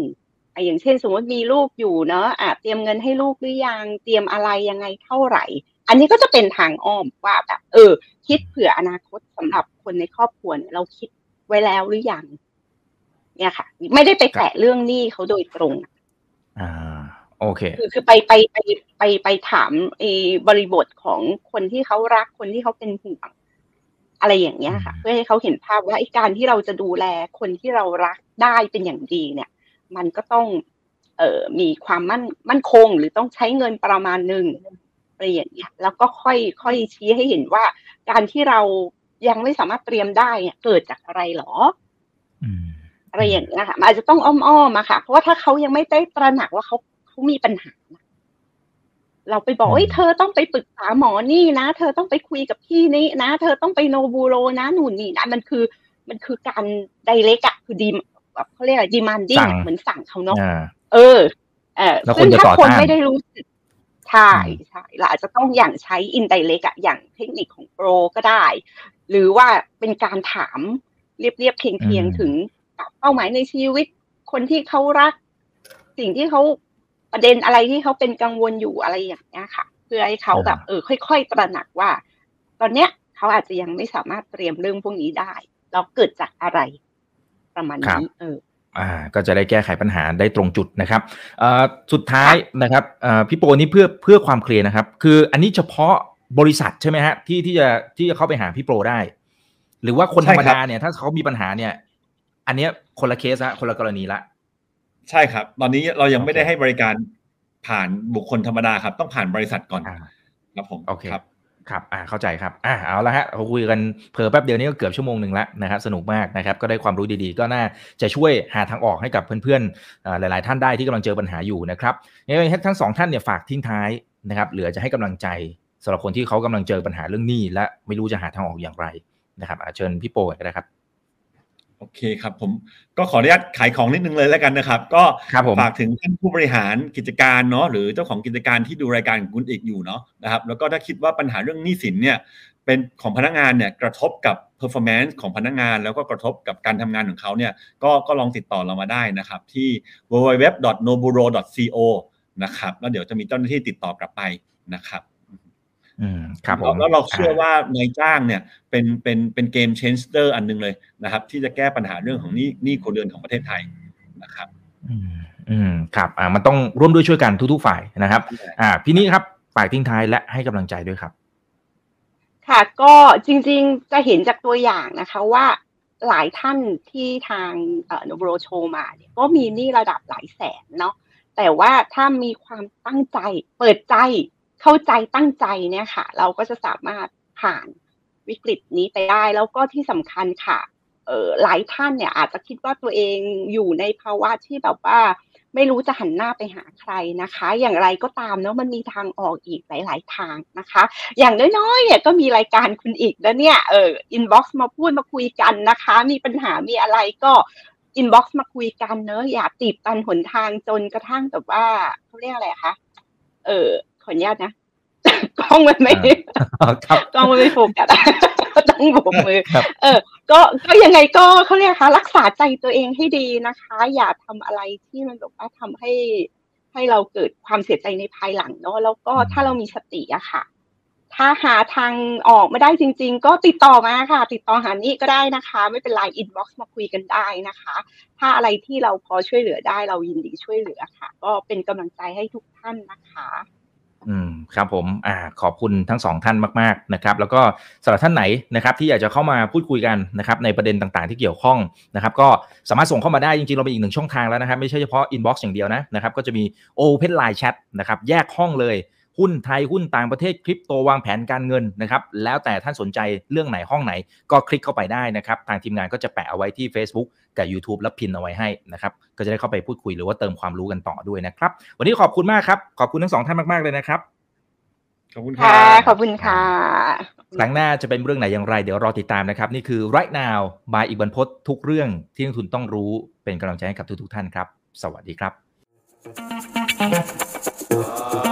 S3: อะอย่างเช่น สมมติมีลูกอยู่เนอะอะเตรียมเงินให้ลูกหรือยังเตรียมอะไรยังไงเท่าไหร่ อันนี้ก็จะเป็นทางอ้อมว่าแบบเออ คิดเผื่ออนาคตสำหรับคนในครอบครัวเนี่ยเราคิดไว้แล้วหรือยังเนี่ยค่ะ ไม่ได้ไปแตะเรื่องหนี้เขาโดยตรง
S2: อ่า โอเค
S3: คือคือไปไปไปไปไปถามไอ้บริบทของคนที่เขารักคนที่เขาเป็นห่วงอะไรอย่างเงี้ยค่ะ
S2: อืม
S3: เพื่อให้เขาเห็นภาพว่าไอ้การที่เราจะดูแลคนที่เรารักได้เป็นอย่างดีเนี่ย มันก็ต้องเอ่อมีความมั่นมั่นคง หรือต้องใช้เงินประมาณหนึ่งอะไรอย่างเงี้ยแล้วก็ค่อยค่อยชี้ให้เห็นว่า การที่เรายังไม่สามารถเตรียมได้เนี่ยเกิดจากอะไรหรอ
S2: อืม
S3: อะไรอย่างเงี้ยค่ะมันอาจจะต้องอ้อมๆมาค่ะ เพราะว่าถ้าเขายังไม่ได้ตระหนักว่าเขาเขามีปัญหานะเราไปบอก
S2: อืม
S3: เอ้ยเธอต้องไปปรึกษาหมอนี่นะ เธอต้องไปคุยกับพี่นี่นะ เธอต้องไปโนบูโรนะหนูนนี่นะมันคือ มันคือการไดเรกอะคือดี แบบเขาเรียกอะไรดีมันดิ้ง
S2: สั่ง
S3: เหมือนสั่งเขาเนาะ
S2: อ่า
S3: เออเออ
S2: แล้วคน
S3: ซึ่ง
S2: จะ
S3: ถ้า
S2: ต่อ
S3: คน
S2: ต้าน
S3: ไม่ได้รู้สึกใช่
S2: อืม
S3: ใช่เราอาจจะต้องอย่างใช้อินไดเรกอะอย่างเทคนิคของโปรก็ได้ หรือว่าเป็นการถามเรียบเรียบๆเคียงเคียงๆถึงเป้าหมายในชีวิตคนที่เขารัก สิ่งที่เขาประเด็นอะไรที่เขาเป็นกังวลอยู่อะไรอย่างเงี้ยค่ะ เพื่อให้เขาแบบเออค่อย ๆ ตระหนักว่า ตอนเนี้ยเขาอาจจะยังไม่สามารถเตรียมเรื่องพวกนี้ได้แล้วเกิดจากอะไร ประมาณนี้เออ
S2: อ่าก็จะได้แก้ไขปัญหาได้ตรงจุดนะครับเอ่อสุดท้ายนะครับเอ่อพี่โปนี่เพื่อเพื่อความเคลียร์นะครับ คืออันนี้เฉพาะบริษัทใช่ไหมฮะที่ที่จะที่จะเข้าไปหาพี่โปรได้ หรือว่าคนธรรม
S4: ใช่ครับ
S2: ดาเนี่ย ถ้าเขามีปัญหาเนี่ย อันเนี้ยคนละเคสละคนละกรณีละ
S4: ใช่ครับ ตอนนี้เรายังไม่ได้
S2: โอเค
S4: ให้บริการผ่านบุคคลธรรมดาครับ ต้องผ่านบริษัทก่อน
S2: อ่า
S4: ครับผม
S2: โอเค
S4: ครับ
S2: ครับอ่าเข้าใจครับอ่าเอาละฮะเราคุยกันเพอแป๊บเดียวนี้ก็เกือบชั่วโมงหนึ่งแล้วนะครับสนุกมากนะครับก็ได้ความรู้ดีๆ ก็น่าจะช่วยหาทางออกให้กับเพื่อนๆหลายๆ ท่านได้ที่กำลังเจอปัญหาอยู่นะครับงั้นทั้งสองท่านเนี่ยฝากทิ้งท้ายนะครับเหลือจะให้กำลังใจสำหรับคนที่เขากำลังเจอปัญหาเรื่องหนี้และไม่รู้จะหาทางออกอย่างไรนะครับอาเชิญพี่โปก่อนก็ได้ครับ
S4: โอเคครับผมก็ขออนุญาตขายของนิดนึงเลยแล้วกันนะครับ ก็
S2: ครับผม
S4: ฝากถึงท่านผู้บริหารกิจการเนาะหรือเจ้าของกิจการที่ดูรายการของคุณเอกอยู่เนาะนะครับแล้วก็ถ้าคิดว่าปัญหาเรื่องหนี้สินเนี่ยเป็นของพนักงานเนี่ยกระทบกับ performance ของพนักงาน แล้วก็กระทบกับการทำงานของเขาเนี่ยก็ก็ลองติดต่อเรามาได้นะครับ ที่ www.noburo.co นะครับแล้วเดี๋ยวจะมีเจ้าหน้าที่ติดต่อกลับไปนะครับ
S2: อืม ครับผม
S4: แล้วเราเชื่อว่านายจ้างเนี่ยเป็นเป็นเป็นเกมเชนเ e อร์อันหนึงเลยนะครับ ที่จะแก้ปัญหาเรื่องของหนี้หนี้ครัวเรือนของประเทศไทยนะครับ
S2: อืมอืมครับอ่ามันต้องร่วมด้วยช่วยกันทุกๆฝ่ายนะครับ อ่าพี่นี่ครับฝากทิ้งท้ายและให้กำลังใจด้วยครับ
S3: ค่ะก็จริงๆจะเห็นจากตัวอย่างนะคะว่าหลายท่านที่ทางโนบโรโชมาเนี่ยก็มีหนี้ระดับหลายแสนเนาะแต่ว่าถ้ามีความตั้งใจเปิดใจ เข้าใจตั้งใจเนี่ยค่ะ เราก็จะสามารถผ่านวิกฤตนี้ไปได้ แล้วก็ที่สำคัญค่ะเออหลายท่านเนี่ยอาจจะคิดว่าตัวเองอยู่ในภาวะที่แบบว่า ไม่รู้จะหันหน้าไปหาใครนะคะ อย่างไรก็ตามเนาะมันมีทางออกอีกหลาย ๆ ทางนะคะ อย่างน้อยๆเนี่ยก็มีรายการคุณอีกแล้วเนี่ยเออ inbox มาพูดมาคุยกันนะคะ มีปัญหามีอะไรก็ inbox มาคุยกันเนอะอย่าตีบตันหนทางจนกระทั่งแบบว่าเขาเรียกอะไรคะเออ ขออนุญาตนะกล้องมันไม่
S2: ครับ
S3: กล้องมันไม่โฟกัสต้องโบกมือ
S2: ครับ
S3: เออ ก็ก็ยังไงก็เขาเรียกคะรักษาใจตัวเองให้ดีนะคะ อย่าทำอะไรที่มันแบบว่าทำให้ให้เราเกิดความเสียใจในภายหลังเนาะแล้วก็
S2: อืม
S3: ถ้าเรามีสติอะค่ะ ถ้าหาทางออกไม่ได้จริง ๆ ก็ติดต่อมาค่ะ ติดต่อหานี่ก็ได้นะคะ ไม่เป็นไร inbox มาคุยกันได้นะคะ ถ้าอะไรที่เราพอช่วยเหลือได้เรายินดีช่วยเหลือค่ะ ก็เป็นกำลังใจให้ทุกท่านนะคะ
S2: อืมครับผมอ่าขอบคุณทั้งสองท่านมากๆนะครับ แล้วก็สำหรับท่านไหนนะครับที่อยากจะเข้ามาพูดคุยกันนะครับในประเด็นต่างๆที่เกี่ยวข้องนะครับก็สามารถส่งเข้ามาได้จริงๆ เราเป็นอีกหนึ่งช่องทางแล้วนะครับ ไม่ใช่เฉพาะ inbox อย่างเดียวนะนะครับก็จะมี Open Line Chat นะครับแยกห้องเลย หุ้นไทยหุ้นต่างประเทศคริปโตวางแผนการเงินนะครับแล้วแต่ท่านสนใจเรื่องไหนห้องไหน ก็คลิกเข้าไปได้นะครับทางทีมงานก็จะแปะเอาไว้ที่ Facebook กับ YouTube แล้ว pin เอาไว้ให้นะครับก็จะได้เข้าไปพูดคุยหรือว่าเติมความรู้กันต่อด้วยนะครับ วันนี้ขอบคุณมากครับ ขอบคุณทั้งสองท่านมากๆเลยนะครับ
S4: ขอบคุณค
S3: ค่ะ
S4: รับ
S3: ขอบคุณค่ะ
S2: ครั้งหน้าจะเป็นเรื่องไหนอย่างไร เดี๋ยวรอติดตามนะครับ นี่คือ right now บายอีกบรรพททุกเรื่องที่นักทุนต้องรู้เป็นกำลังใจให้กับทุกๆท่านครับ สวัสดีครับ